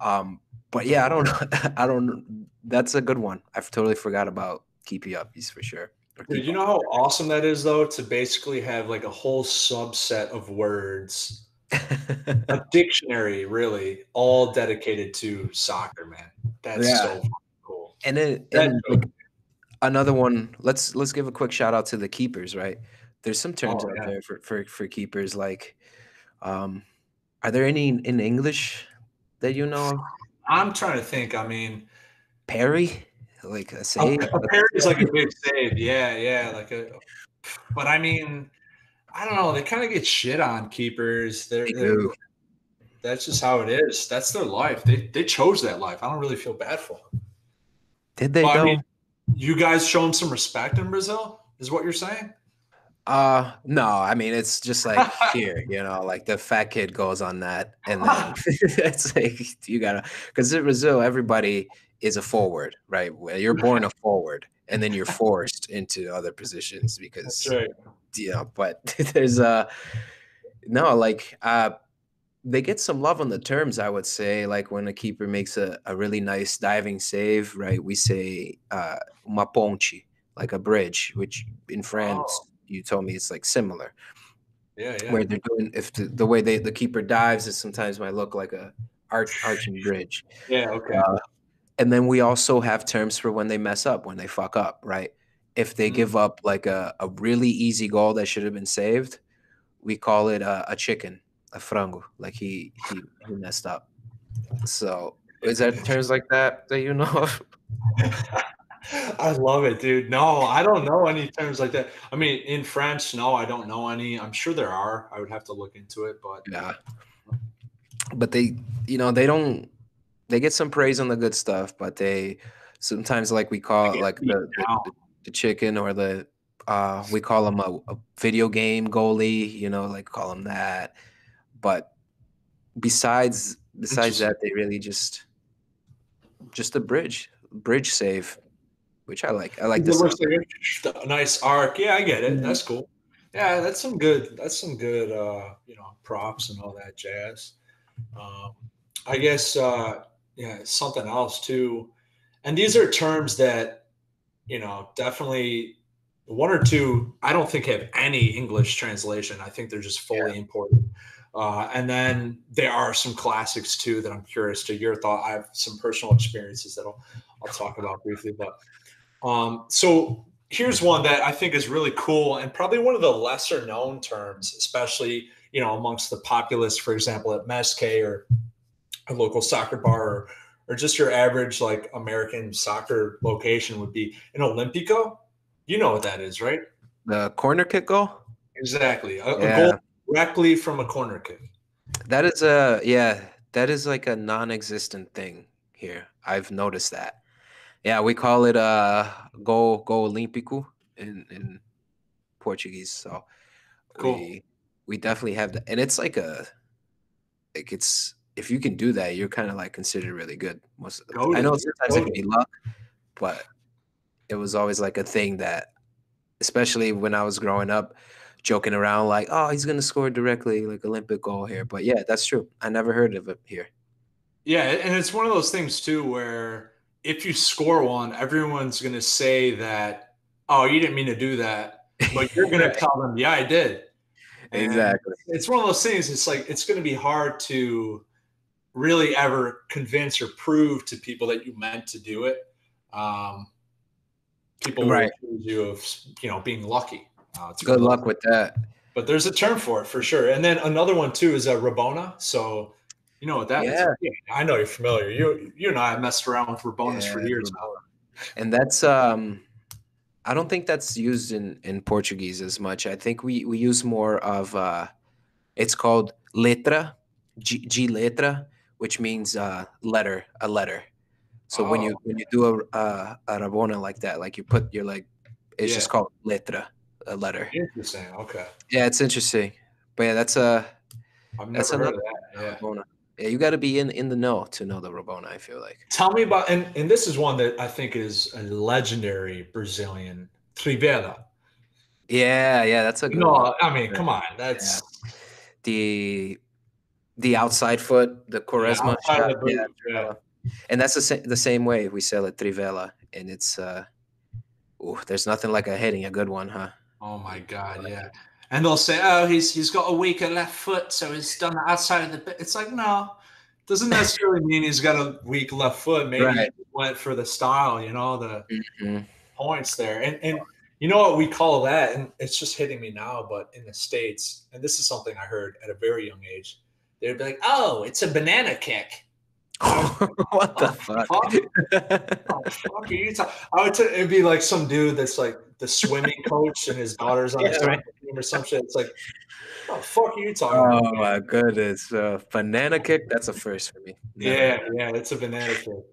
Um, but yeah, I don't know. I don't. That's a good one. I've totally forgot about keepy uppies for sure. Dude, you know how awesome that is though to basically have like a whole subset of words a dictionary, really, all dedicated to soccer, man. That's yeah. so cool. And then and like, another one. Let's let's give a quick shout out to the keepers. Right, there's some terms oh, out there for, for for keepers. Like, um, are there any in English that you know? I'm trying to think. I mean, parry, like a oh, save. A, a parry is like a big save. Yeah, yeah. Like a, but I mean I don't know. They kind of get shit on keepers. They're, they they're, that's just how it is. That's their life. They they chose that life. I don't really feel bad for them. Did they well, I mean, you guys show them some respect in Brazil? Is what you're saying? Uh no, I mean it's just like here, you know, like the fat kid goes on that, and then it's like you gotta because in Brazil everybody is a forward, right? You're born a forward, and then you're forced into other positions because right yeah, but there's uh no like uh they get some love on the terms, I would say. Like when a keeper makes a, a really nice diving save, right? We say uh uma ponte, like a bridge, which in France oh. You told me it's like similar. Yeah, yeah. Where they're doing if the, the way they the keeper dives is sometimes might look like a arch arching bridge. Yeah, okay. Uh, and then we also have terms for when they mess up, when they fuck up, right? if they mm-hmm. give up like a, a really easy goal that should have been saved, we call it a, a chicken, a frango. Like he, he he messed up. So is there terms like that that you know of? I love it, dude. No, I don't know any terms like that. I mean, in French, no, I don't know any. I'm sure there are. I would have to look into it, but yeah. But they, you know, they don't. They get some praise on the good stuff, but they sometimes like we call it like the, the, the chicken or the uh, we call them a, a, video game goalie, you know, like call them that. But besides besides that, they really just just a bridge bridge save, which I like. I like this. Nice arc. Yeah, I get it. Mm-hmm. That's cool. Yeah, that's some good. That's some good. Uh, you know, props and all that jazz. Um, I guess. Uh, yeah, something else too. And these are terms that you know, definitely one or two I don't think have any English translation. I think they're just fully yeah. imported. Uh, and then there are some classics too that I'm curious to your thought. I have some personal experiences that I'll, I'll talk about briefly. But um, so here's one that I think is really cool and probably one of the lesser known terms, especially you know amongst the populace, for example, at Mesque or a local soccer bar or, or just your average like American soccer location would be an Olympico. You know what that is, right? The corner kick goal. Exactly, a, yeah. a goal directly from a corner kick. That is a yeah. That is like a non-existent thing here. I've noticed that. Yeah, we call it uh go go olímpico in in Portuguese. So cool. we we definitely have that, and it's like a like it's if you can do that, you're kind of like considered really good. Most of the time. I know sometimes it can be luck, but it was always like a thing that, especially when I was growing up, joking around like, oh, he's gonna score directly like Olympic goal here. But yeah, that's true. I never heard of it here. Yeah, and it's one of those things too where if you score one, everyone's gonna say that, oh, you didn't mean to do that, but you're gonna tell them, yeah, I did. And exactly. It's one of those things. It's like it's gonna be hard to really ever convince or prove to people that you meant to do it. Um, people right. will accuse you of you know being lucky. Uh, Good luck with that. But there's a term for it for sure. And then another one too is a Rabona. So you know what that yeah. is? I know you're familiar. You you and I have messed around with Rabonas yeah, for years now. And that's um I don't think that's used in in Portuguese as much. I think we we use more of uh it's called letra, G, G letra, which means uh letter, a letter. So oh. when you oh. when you do a, a a rabona like that, like you put your like it's yeah. just called letra a letter. Interesting. Okay. Yeah, it's interesting. But yeah, that's a I've that's another that. Yeah. Yeah, you got to be in in the know to know the Rabona. I feel like. Tell me about and and this is one that I think is a legendary Brazilian Trivela. Yeah, yeah, that's a good no. One. I mean, come on, that's yeah. the the outside foot, the Quaresma yeah, shot, yeah, yeah. and that's the same the same way we sell it Trivela, and it's uh, ooh, there's nothing like a hitting a good one, huh? Oh my god, yeah. And they'll say, "Oh, he's he's got a weaker left foot, so he's done the outside of the." Bit. It's like no, doesn't necessarily mean he's got a weak left foot. Maybe right. he went for the style, you know, the mm-hmm. points there. And and you know what we call that, and it's just hitting me now. But in the states, and this is something I heard at a very young age, they'd be like, "Oh, it's a banana kick." what the fuck? fuck? fuck are you talking? I would. T- it'd be like some dude that's like the swimming coach and his daughter's on yeah, the right. team or some shit. It's like, what the fuck are you talking oh, about? Oh my goodness, uh, banana kick. That's a first for me. Never. Yeah, yeah, it's a banana kick.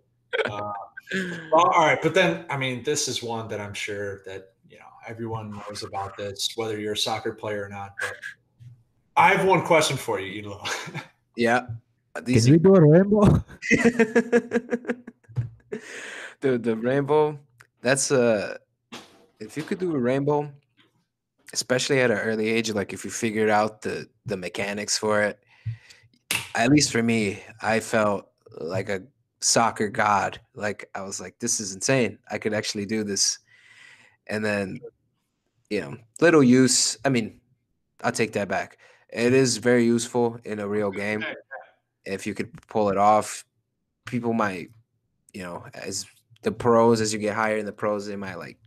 Uh, well, all right, but then I mean, this is one that I'm sure that you know everyone knows about this, whether you're a soccer player or not. But I have one question for you, Elo. yeah. These Can we do a rainbow? the the rainbow. That's a. If you could do a rainbow, especially at an early age, like if you figured out the the mechanics for it, at least for me, I felt like a soccer god. Like I was like, this is insane. I could actually do this. And then, you know, little use. I mean, I'll take that back. It is very useful in a real game if you could pull it off, people might, you know, as the pros, as you get higher in the pros, they might like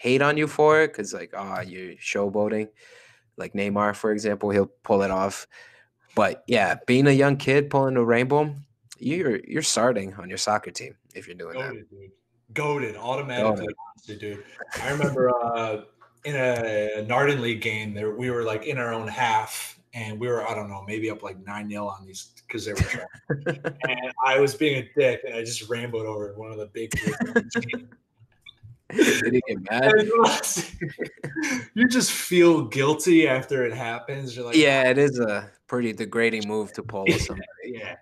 hate on you for it because like, oh, you're showboating. Like Neymar, for example, he'll pull it off. But yeah, being a young kid pulling a rainbow, you're you're starting on your soccer team if you're doing Goated, that. Dude. Goaded automatically, Goated. dude. I remember uh, in a Narden League game there, we were like in our own half and we were I don't know maybe up like nine 0 on these because they were and I was being a dick, and I just rambled over one of the big. Did he get mad? you just feel guilty after it happens. You're like, yeah, it is a pretty degrading move to pull somebody. yeah,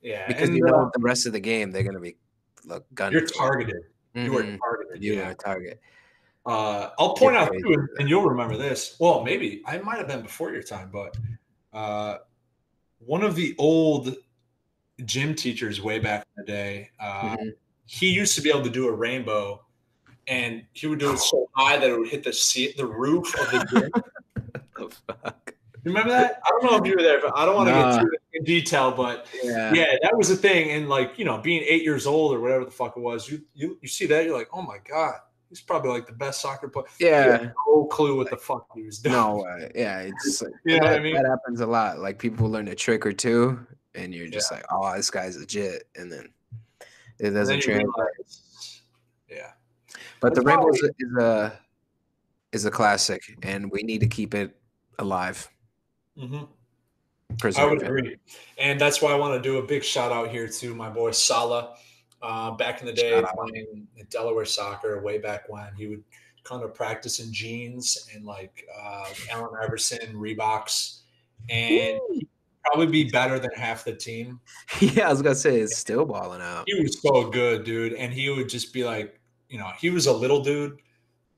yeah, because and, you know uh, the rest of the game they're gonna be look gun. You're targeted. Mm-hmm. You are mm-hmm. targeted. You yeah. are a target. Uh, I'll point out too, and you'll remember this. Well, maybe I might have been before your time, but uh, one of the old gym teachers way back in the day, uh, mm-hmm. he used to be able to do a rainbow and he would do it so high that it would hit the seat, the roof of the gym. Oh, fuck. Remember that? I don't know if you were there, but I don't want to Nah. get too in detail. But Yeah. yeah, that was the thing. And like you know, being eight years old or whatever the fuck it was, you you you see that, you're like, oh my god, he's probably like the best soccer player. Yeah. no clue what the fuck he was doing. No way. Yeah. It's like, You know what I mean? that happens a lot. Like people learn a trick or two, and you're just Yeah. like, oh, this guy's legit, and then it doesn't translate. realize- yeah. But the rainbow is a, is a classic, and we need to keep it alive. hmm I would agree. And that's why I want to do a big shout out here to my boy Sala. Uh, back in the day, playing in Delaware soccer, way back when, he would kind of practice in jeans and like uh, Allen Iverson, Reeboks, and probably be better than half the team. Yeah, I was gonna say it's still balling out. He was so good, dude. And he would just be like, you know, he was a little dude.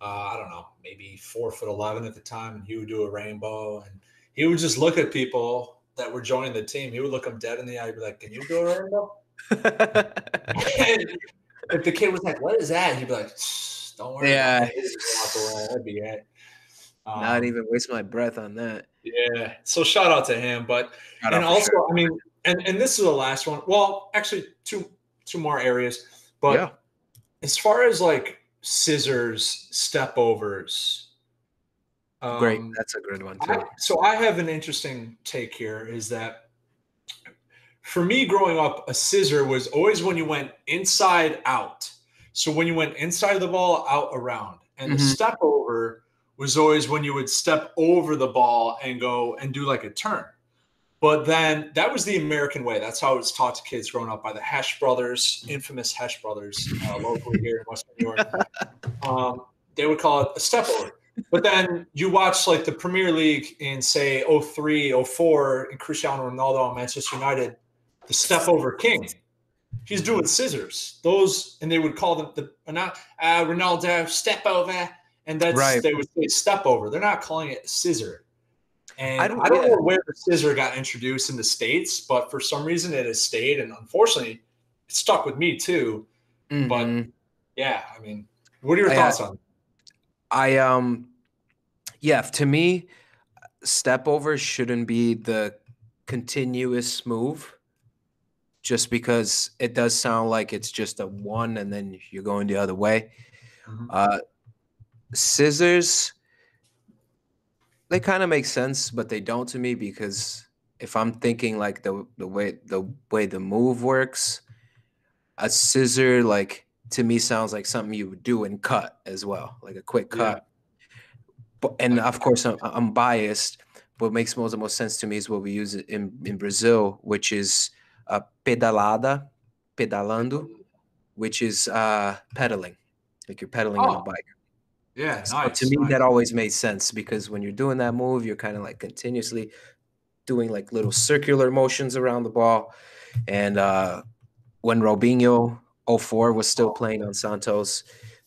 Uh, I don't know, maybe four foot 11 at the time. And he would do a rainbow and he would just look at people that were joining the team. He would look them dead in the eye and be like, Can you do a rainbow? If the kid was like, What is that? He'd be like, Don't worry. Yeah. about it." He'd just walk away. That'd be it. Um, Not even waste my breath on that. Yeah. So shout out to him. But Shout and also, sure. I mean, and and this is the last one. Well, actually, two two more areas. But yeah, as far as like scissors, step overs, great. um, That's a good one I- too. so I have an interesting take here. Is that for me growing up, a scissor was always when you went inside out. So when you went inside of the ball, out around, and the Mhm. step over was always when you would step over the ball and go and do like a turn. But then that was the American way. That's how it was taught to kids growing up by the Hesh brothers, infamous Hesh brothers, uh, locally here in Western New York. Um, they would call it a step over. But then you watch like the Premier League in say 03, 04, and Cristiano Ronaldo on Manchester United, the step over king. He's doing scissors. Those and they would call them the uh, not uh, Ronaldo step over, and that's Right. they would say step over. They're not calling it scissor. And I I don't, don't- yeah. know where the scissor got introduced in the states, but for some reason it has stayed, and unfortunately, it stuck with me too. Mhm. Yeah, I mean, what are your I, uh, thoughts on? it? I um yeah, to me step over shouldn't be the continuous move just because it does sound like it's just a one and then you're going the other way. Mhm. Uh scissors they kind of make sense but they don't to me because if I'm thinking like the the way the way the move works a scissor like to me sounds like something you would do and cut as well, like a quick Yeah. cut. But and of course I'm, I'm biased. What makes most the most sense to me is what we use in in Brazil, which is uh, pedalada, pedalando, which is uh, pedaling, like you're pedaling on Oh, a bike. Yeah, So nice. to me, nice. that always made sense because when you're doing that move, you're kind of like continuously doing like little circular motions around the ball. And uh, when Robinho 04 was still playing on Santos,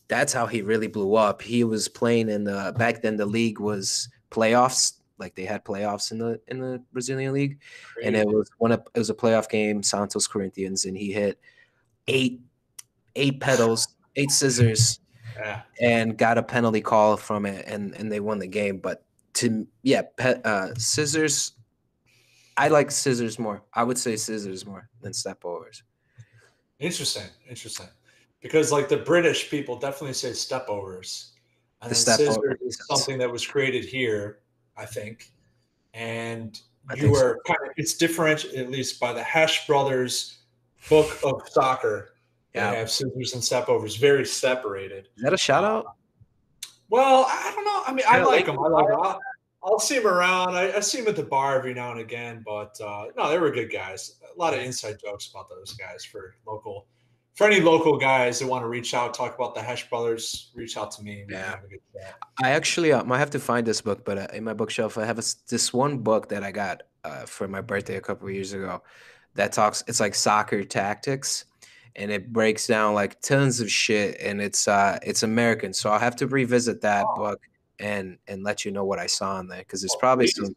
that's how he really blew up. He was playing in the back then the league was playoffs, like they had playoffs in the in the Brazilian league, and it was one of it was a playoff game, Santos Corinthians, and he hit eight eight pedals, eight scissors yeah. and got a penalty call from it and and they won the game but to yeah pe- uh scissors i like scissors more i would say scissors more than step overs Interesting, interesting. Because like the British people definitely say step overs. And The step scissors makes is something that was created here, I think. And I you think so. kind of it's differentiated at least by the Hesh brothers book of soccer. Yeah. They have scissors and stepovers, very separated. is that a shout out Well, I don't know. I mean, I Yeah, like like- them. I like them. I'll, I'll see them around. I, I see them at the bar every now and again. But uh, no, they were good guys. A lot of inside jokes about those guys for local. For any local guys that want to reach out, talk about the Hesh brothers, reach out to me. Yeah. have a good i actually um, i have to find this book but uh, in my bookshelf i have a s this one book that i got uh, for my birthday a couple of years ago that talks it's like soccer tactics and it breaks down like tons of shit and it's uh it's american so i'll have to revisit that Oh. book and and let you know what i saw in there because there's Oh, probably some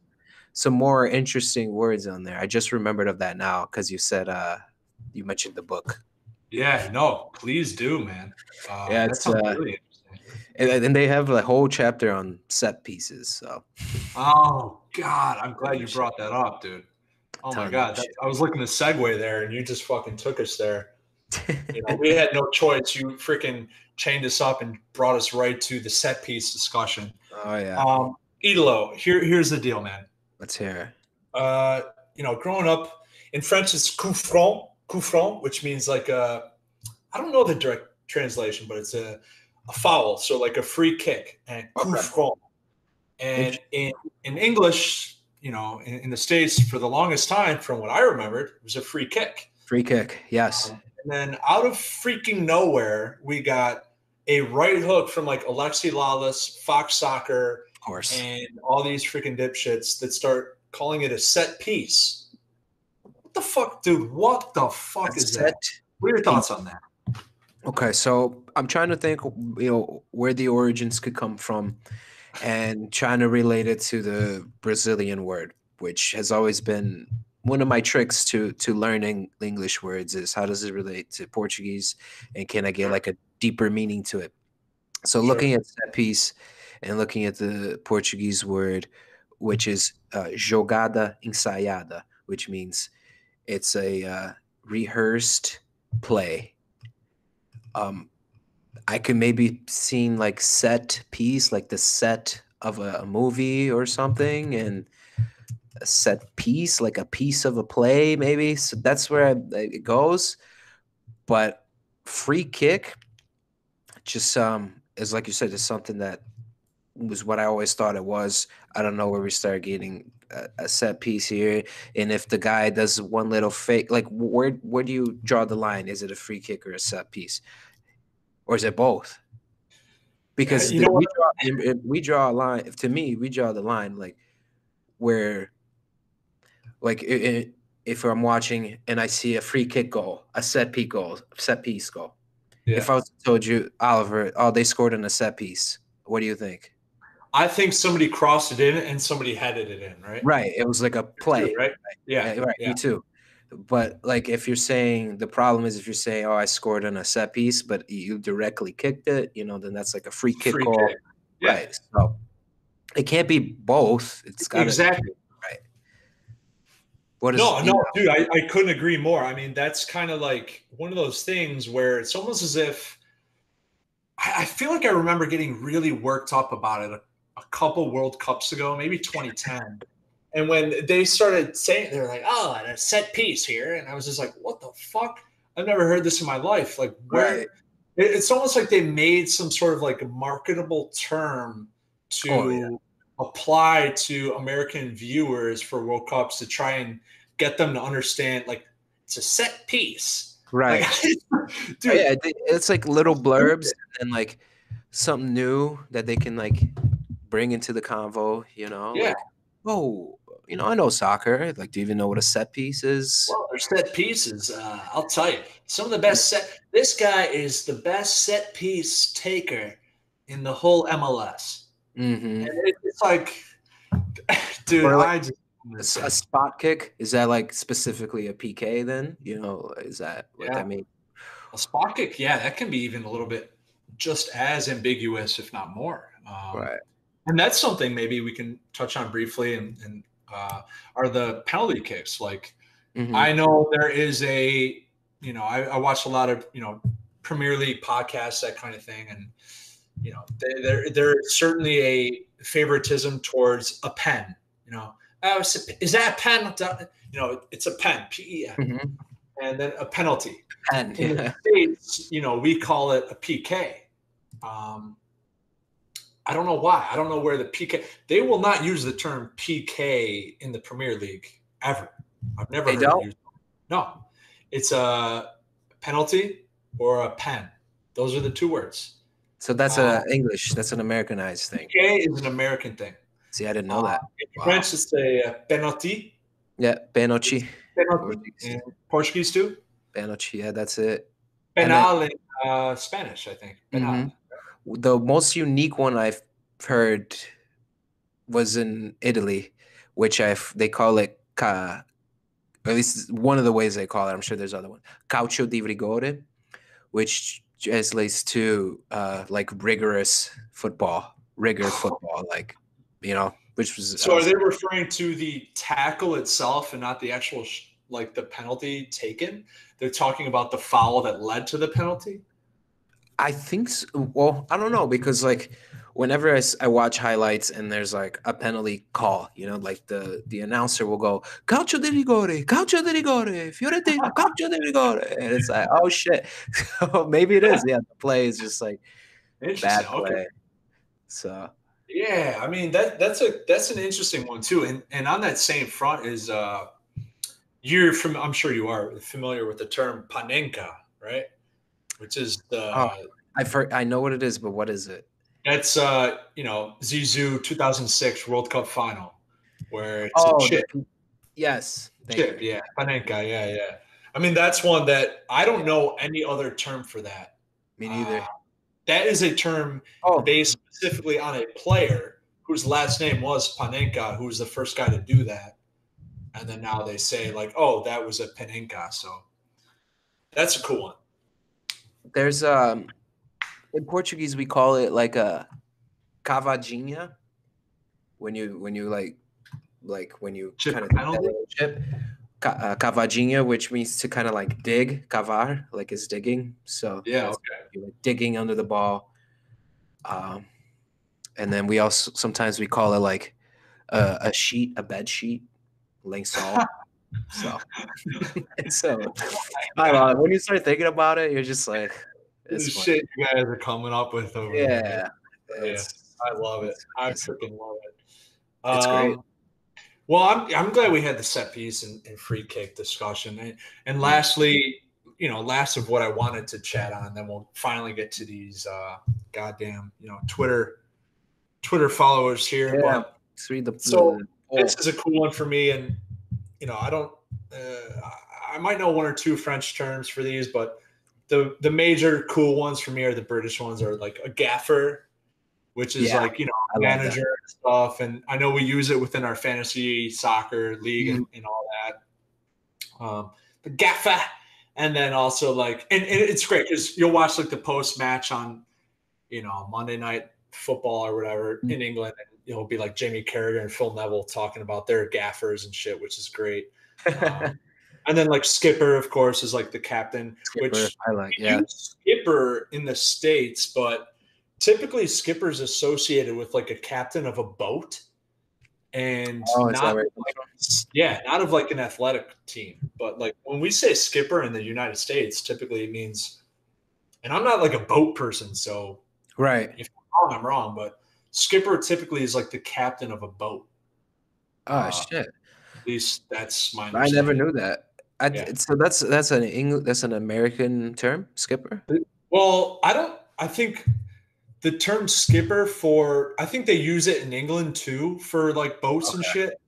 some more interesting words on there i just remembered of that now because you said uh you mentioned the book Yeah, no, please do, man. Uh, Yeah, it's, uh, really and, and they have a whole chapter on set pieces. So, oh god, I'm glad you brought that up, dude. Oh my god, that, I was looking to segue there, and you just fucking took us there. you know, we had no choice. You freaking chained us up and brought us right to the set piece discussion. Oh yeah. Um, Idolo, here here's the deal, man. Let's hear. Uh, you know, growing up in French, it's coup franc, coup franc, which means like a, I don't know the direct translation, but it's a, a foul, so like a free kick, and coup franc. And in in English, you know, in, in, the states for the longest time, from what I remembered, it was a free kick. Free kick, yes. Um, and then out of freaking nowhere, we got a right hook from like Alexi Lalas, Fox Soccer, of course, and all these freaking dipshits that start calling it a set piece. What the fuck, dude? What the fuck is that? What are your thoughts on that? Okay, so I'm trying to think, you know, where the origins could come from, and trying to relate it to the Brazilian word, which has always been one of my tricks to to learning English words is how does it relate to Portuguese, and can I get like a deeper meaning to it? So sure. looking at that piece and looking at the Portuguese word, which is uh, jogada ensaiada, which means it's a uh, rehearsed play. Um, I could maybe seen like set piece, like the set of a, a movie or something, and a set piece, like a piece of a play, maybe. So that's where I, it goes. But free kick, just um, is like you said, is something that was what I always thought it was. I don't know where we start getting a, a, set piece here, and if the guy does one little fake, like where where do you draw the line? Is it a free kick or a set piece, or is it both? Because yeah, the, we, draw, we draw a line. To me, we draw the line like where like it, if I'm watching and I see a free kick goal, a set piece goal, set piece goal. Yeah. If I was told you, Oliver, oh, they scored on a set piece, what do you think? I think somebody crossed it in and somebody headed it in, right? Right. It was like a play, too, right? Yeah. Right. Yeah. Me too. But like, if you're saying the problem is if you're saying, "Oh, I scored on a set piece," but you directly kicked it, you know, then that's like a free kick free goal, kick. Yeah. right? So it can't be both. It's got exactly what is no, no, dude, I, I couldn't agree more. I mean, that's kind of like one of those things where it's almost as if I, I feel like I remember getting really worked up about it a, a couple World Cups ago, maybe 2010. and when they started saying, they're like, oh, and a set piece here. And I was just like, what the fuck? I've never heard this in my life. Like, where right. it's almost like they made some sort of like marketable term to. Oh, yeah apply to American viewers for World Cups to try and get them to understand like it's a set piece. Right. Like, dude, yeah, it's like little blurbs and like something new that they can like bring into the convo, you know? Yeah. Like, oh, you know, I know soccer. Like, do you even know what a set piece is? Well, there's set pieces. Uh, I'll tell you, some of the best set. This guy is the best set piece taker in the whole MLS. Mm-hmm. It, it's like, dude, like, I just a, a, spot kick is that like specifically a PK? Then you know, is that what yeah. that means? A spot kick, yeah, that can be even a little bit just as ambiguous, if not more. Um, right. And that's something maybe we can touch on briefly, and, and uh, are the penalty kicks. Like, mm-hmm. I know there is a, you know, I, I watch a lot of you know Premier League podcasts, that kind of thing, and you know, there there's certainly a favoritism towards a pen. You know, oh, is that a pen? You know, it's a pen, P E N, mm-hmm. and then a penalty. Pen. In the states, you know, we call it a PK. Um, I don't know why. I don't know where the PK. They will not use the term PK in the Premier League ever. I've never they heard don't? it No, it's a penalty or a pen. Those are the two words. So that's uh, a English. That's an Americanized thing. PK is an American thing. See, I didn't know that. In wow. French, it's a uh, penalty. Yeah, penalty. Penalty. In Portuguese too. Penalty. Yeah, that's it. Penal then, in uh, Spanish, I think. Mm-hmm. The most unique one I've heard was in Italy, which I they call it ca, or at least one of the ways they call it. I'm sure there's other one. Calcio di rigore, which translates to uh, like rigorous football, rigor football, like you know, which was. So are they referring to the tackle itself and not the actual sh- like the penalty taken? They're talking about the foul that led to the penalty. I think so. Well, I don't know because like whenever I, I, watch highlights and there's like a penalty call, you know, like the the announcer will go calcio di rigore, calcio di rigore, Fiorentina, calcio di rigore, and it's like oh shit, maybe it is. Yeah, the play is just like bad play. Okay. So yeah, I mean that that's a that's an interesting one too, and and on that same front is uh you're from I'm sure you are familiar with the term panenka, right? Which is the oh, I've heard I know what it is, but what is it? That's uh, you know, Zizou 2006 World Cup final where it's oh, a chip. The, yes. Chip, you. yeah. Panenka, yeah, yeah. I mean, that's one that I don't know any other term for that. Me neither. Uh, that is a term oh. based specifically on a player whose last name was Panenka, who was the first guy to do that. And then now they say, like, oh, that was a Panenka. So that's a cool one. There's um in Portuguese we call it like a cavadinha. When you when you like like when you chip kind of chip. Uh, cavadinha which means to kind of like dig cavar like is digging. So yeah okay. you're like digging under the ball. Um and then we also sometimes we call it like a, a sheet a bed sheet lençol so so I don't know when you start thinking about it you're just like it's the shit you guys are coming up with over yeah, yeah. I love it. I freaking love it. It's um, great. Well, I'm I'm glad we had the set piece and, and free kick discussion. And, and mm-hmm. lastly, you know, last of what I wanted to chat on, then we'll finally get to these uh goddamn, you know, Twitter Twitter followers here. Yeah. But, read the, so the this is a cool one for me, and you know, I don't uh, I might know one or two French terms for these, but the the major cool ones for me are the British ones are like a gaffer, which is yeah, like you know manager and stuff. And I know we use it within our fantasy soccer league mm-hmm. and, and, all that. Um, the gaffer, and then also like and, and it's great because you'll watch like the post match on you know Monday night football or whatever mm-hmm. in England, and it'll be like Jamie Carragher and Phil Neville talking about their gaffers and shit, which is great. Um, and then like Skipper, of course, is like the captain, Skipper, which I like. Yeah, Skipper in the states, but typically Skipper's associated with like a captain of a boat, and oh, not right? like, yeah, not of like an athletic team, but like when we say Skipper in the United States, typically it means, and I'm not like a boat person, so right. If I'm wrong, I'm wrong, but Skipper typically is like the captain of a boat. Oh uh, shit! At least that's my. I never knew that. I, yeah. So that's that's an English that's an American term, skipper. Well, I don't. I think the term skipper for I think they use it in England too for like boats okay. and shit.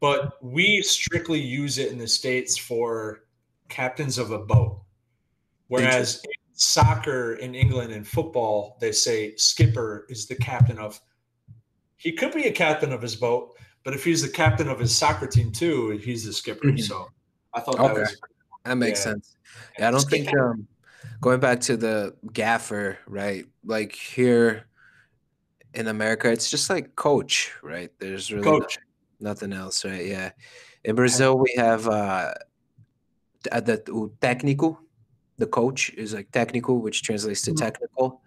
But we strictly use it in the states for captains of a boat. Whereas in soccer in England and football, they say skipper is the captain of. He could be a captain of his boat, but if he's the captain of his soccer team too, he's the skipper. Mm-hmm. So I thought okay. that was that makes yeah. sense. Yeah, I don't think um going back to the gaffer, right? Like here in America, it's just like coach, right? There's really coach. Nothing, nothing else, right? Yeah. In Brazil, we have uh the technical. The coach is like technical, which translates to mm-hmm. technical.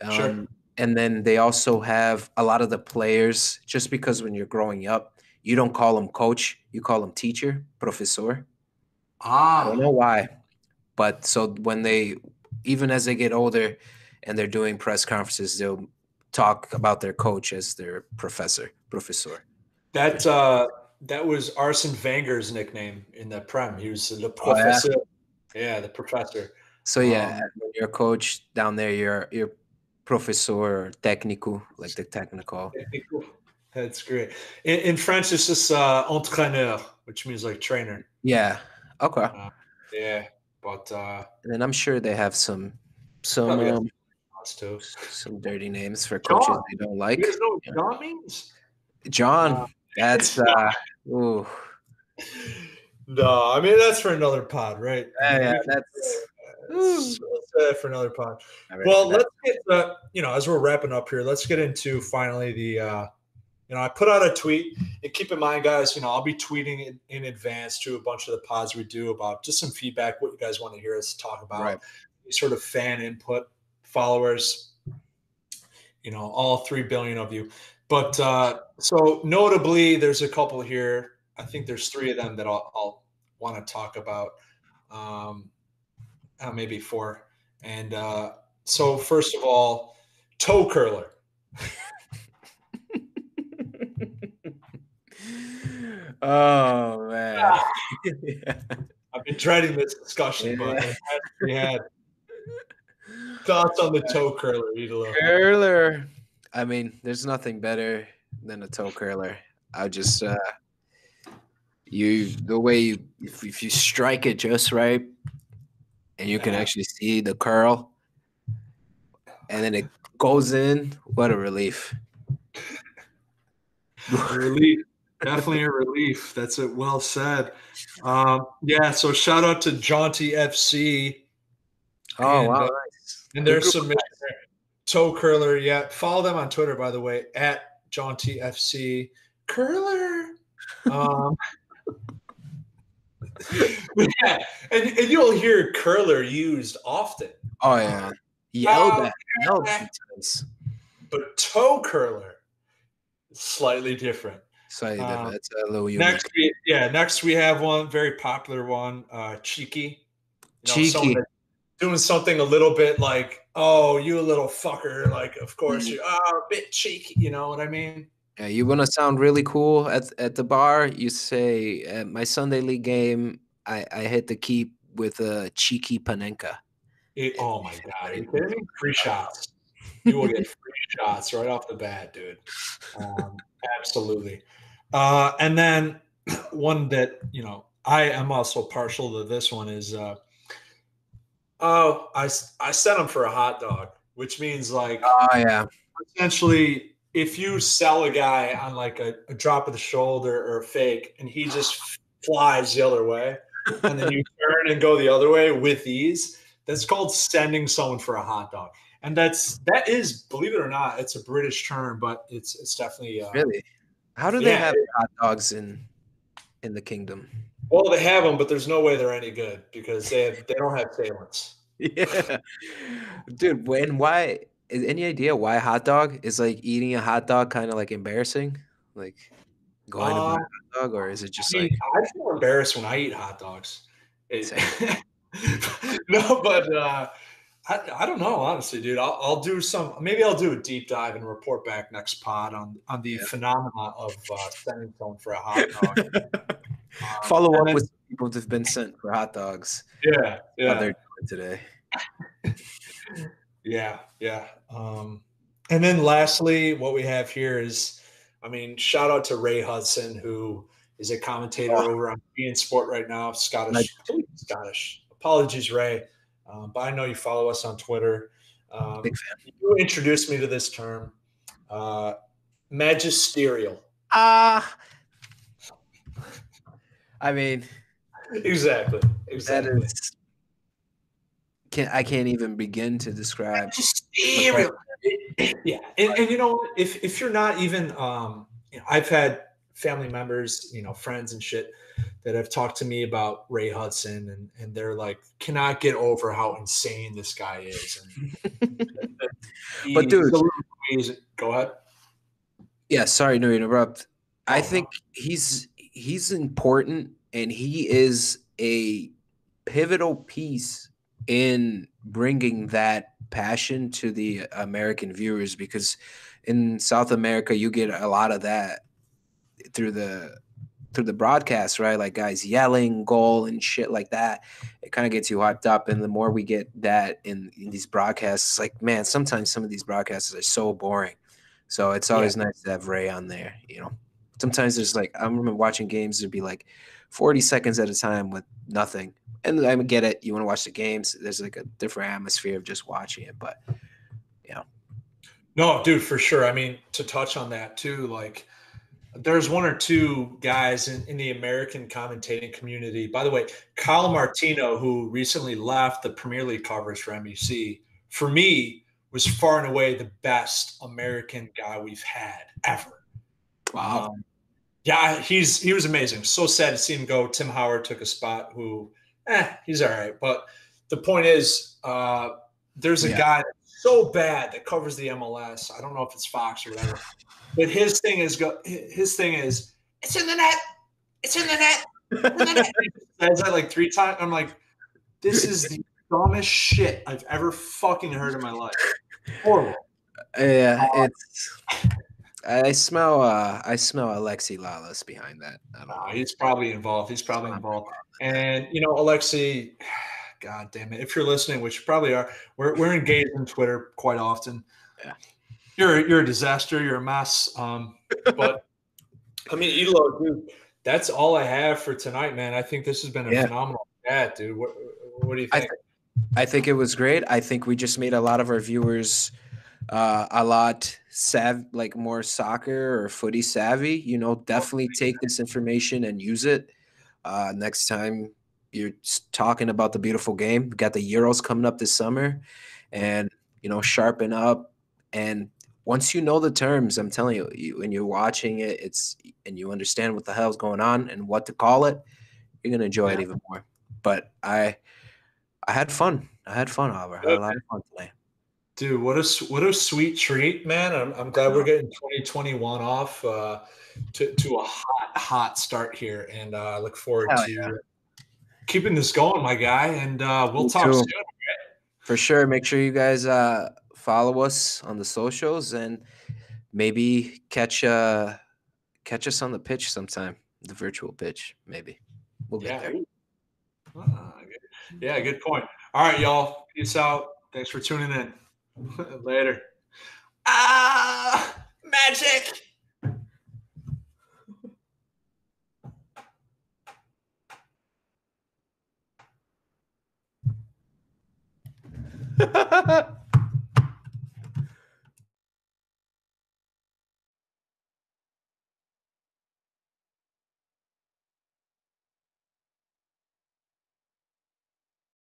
Um, sure. And then they also have a lot of the players, just because when you're growing up, you don't call them coach, you call them teacher, professor. Ah. I don't know why. But so when they, even as they get older and they're doing press conferences, they'll talk about their coach as their professor, professor. That, uh, that was Arsene Wenger's nickname in the Prem. He was the professor. Oh, yeah? yeah? the professor. So yeah, um, when you're a coach down there, you're you're professor technical, like the technical. Technical. That's great. In, in French, it's just uh, entraîneur, which means like trainer. Yeah. Okay. Uh, yeah, but uh, and then I'm sure they have some some um, some dirty names for coaches John. they don't like. You know what John means? John. Uh, that's uh. ooh. No, I mean that's for another pod, right? Yeah, yeah that's. Let's, for another pod. Well, let's get uh, you know as we're wrapping up here. Let's get into finally the. uh you know, I put out a tweet, and keep in mind, guys, you know, I'll be tweeting in, in advance to a bunch of the pods we do about just some feedback, what you guys want to hear us talk about, right. sort of fan input, followers, you know, all three billion of you. But uh, so notably, there's a couple here. I think there's three of them that I'll, I'll want to talk about. Um, uh, maybe four. And uh, so, first of all, toe curler. oh man, I've been dreading this discussion, yeah. but we had thoughts on the toe curler, Idolo. Curler. I mean, there's nothing better than a toe curler. I just uh you the way you if, if you strike it just right and you can actually see the curl and then it goes in what a relief relief definitely a relief. That's it. Well said. Um, yeah so shout out to jaunty fc oh and, wow uh, nice. and their submission toe curler yeah. Follow them on twitter by the way at jaunty fc curler? Um, yeah, and, and you'll hear curler used often. Oh yeah, yelled at, yelled But toe curler, slightly different. Um, it's a little unique. Next, we, yeah, next we have one very popular one, uh, cheeky. You know, cheeky. Doing something a little bit like, oh, you little fucker. Like, of course, mm. you're oh, a bit cheeky. You know what I mean? Yeah, you want to sound really cool at at the bar. You say, "At my Sunday league game, I I hit the keep with a cheeky panenka." It, oh my god! Are you kidding me? Free shots. You will get free shots right off the bat, dude. Um, absolutely. Uh, and then one that you know I am also partial to this one is uh, oh I I sent him for a hot dog, which means like oh yeah, essentially if you sell a guy on like a, a, drop of the shoulder or a fake and he just flies the other way and then you turn and go the other way with ease that's called sending someone for a hot dog. And that's that is believe it or not it's a british term but it's it's definitely uh, really how do they yeah, have hot dogs in in the kingdom? Well they have them but there's no way they're any good because they have, they don't have Sahlen's yeah. Dude when why Is any idea why hot dog is like eating a hot dog kind of like embarrassing? Like going uh, to buy a hot dog, or is it just I mean, like I feel embarrassed when I eat hot dogs. no, but uh, I, I don't know honestly, dude. I'll, I'll do some. Maybe I'll do a deep dive and report back next pod on on the yeah. phenomena of uh, sending someone for a hot dog. um, Follow up then, with people that have been sent for hot dogs. Yeah, yeah. they're doing today. Yeah, yeah. Um, and then lastly, what we have here is, I mean, shout out to Ray Hudson, who is a commentator oh. over on beIN Sport right now, Scottish. Scottish. Apologies, Ray, um, but I know you follow us on Twitter. Um, Big fan. You introduced me to this term, uh, magisterial. Ah. Uh, I mean, exactly. Exactly. That is can I can't even begin to describe. Magisterial. yeah, and, and you know if if you're not even, um, you know, I've had family members, you know, friends and shit that have talked to me about Ray Hudson, and and they're like, cannot get over how insane this guy is. And, but dude, go ahead. Yeah, sorry to interrupt. I oh, think he's he's important, and he is a pivotal piece in bringing that passion to the American viewers because in South America you get a lot of that through the through the broadcast, right? Like guys yelling goal and shit like that. It kind of gets you hyped up. And the more we get that in, in these broadcasts, like man, sometimes some of these broadcasts are so boring. So it's always yeah. nice to have Ray on there, you know. Sometimes there's like I remember watching games, there'd be like 40 seconds at a time with nothing and I get it. You want to watch the games. There's like a different atmosphere of just watching it, but you know. No, dude, for sure. I mean, to touch on that too, like there's one or two guys in, in the American commentating community. By the way, Kyle Martino, who recently left the Premier League coverage for NBC, for me was far and away the best American guy we've had ever. Wow. Um, yeah, he's he was amazing. So sad to see him go. Tim Howard took a spot who, eh, he's all right. But the point is, uh, there's a Yeah. guy so bad that covers the MLS. I don't know if it's Fox or whatever. But his thing is go. His thing is it's in the net. It's in the net. It's in the net. Says that like three times. I'm like, this is the dumbest shit I've ever fucking heard in my life. Horrible. Yeah, it's. I smell. Uh, I smell Alexi Lalas behind that. I don't Nah, know. he's probably involved. He's probably involved. And you know, Alexi, God damn it! If you're listening, which you probably are, we're we're engaged on Twitter quite often. Yeah. You're you're a disaster. You're a mess. Um, but I mean, Elo, dude, that's all I have for tonight, man. I think this has been a Yeah. phenomenal chat, dude. What what do you I think? I think it was great. I think we just made a lot of our viewers uh, a lot sav like more soccer or footy savvy. You know, definitely take this information and use it. Uh, next time you're talking about the beautiful game, we got the Euros coming up this summer, and you know, sharpen up. And once you know the terms, I'm telling you, you when you're watching it, it's and you understand what the hell's going on and what to call it, you're gonna enjoy it even more. But I I had fun. I had fun, Oliver. I had a lot of fun today. Dude, what a what a sweet treat, man! I'm, I'm glad we're getting 2021 off uh, to to a hot hot start here, and uh, I look forward Hell to keeping this going, my guy. And uh, we'll Me talk too. soon. For sure. Make sure you guys uh follow us on the socials and maybe catch uh catch us on the pitch sometime. The virtual pitch, maybe. We'll get Yeah, there. Ah, good. yeah, good point. All right, y'all. Peace out. Thanks for tuning in. Later. Ah, magic.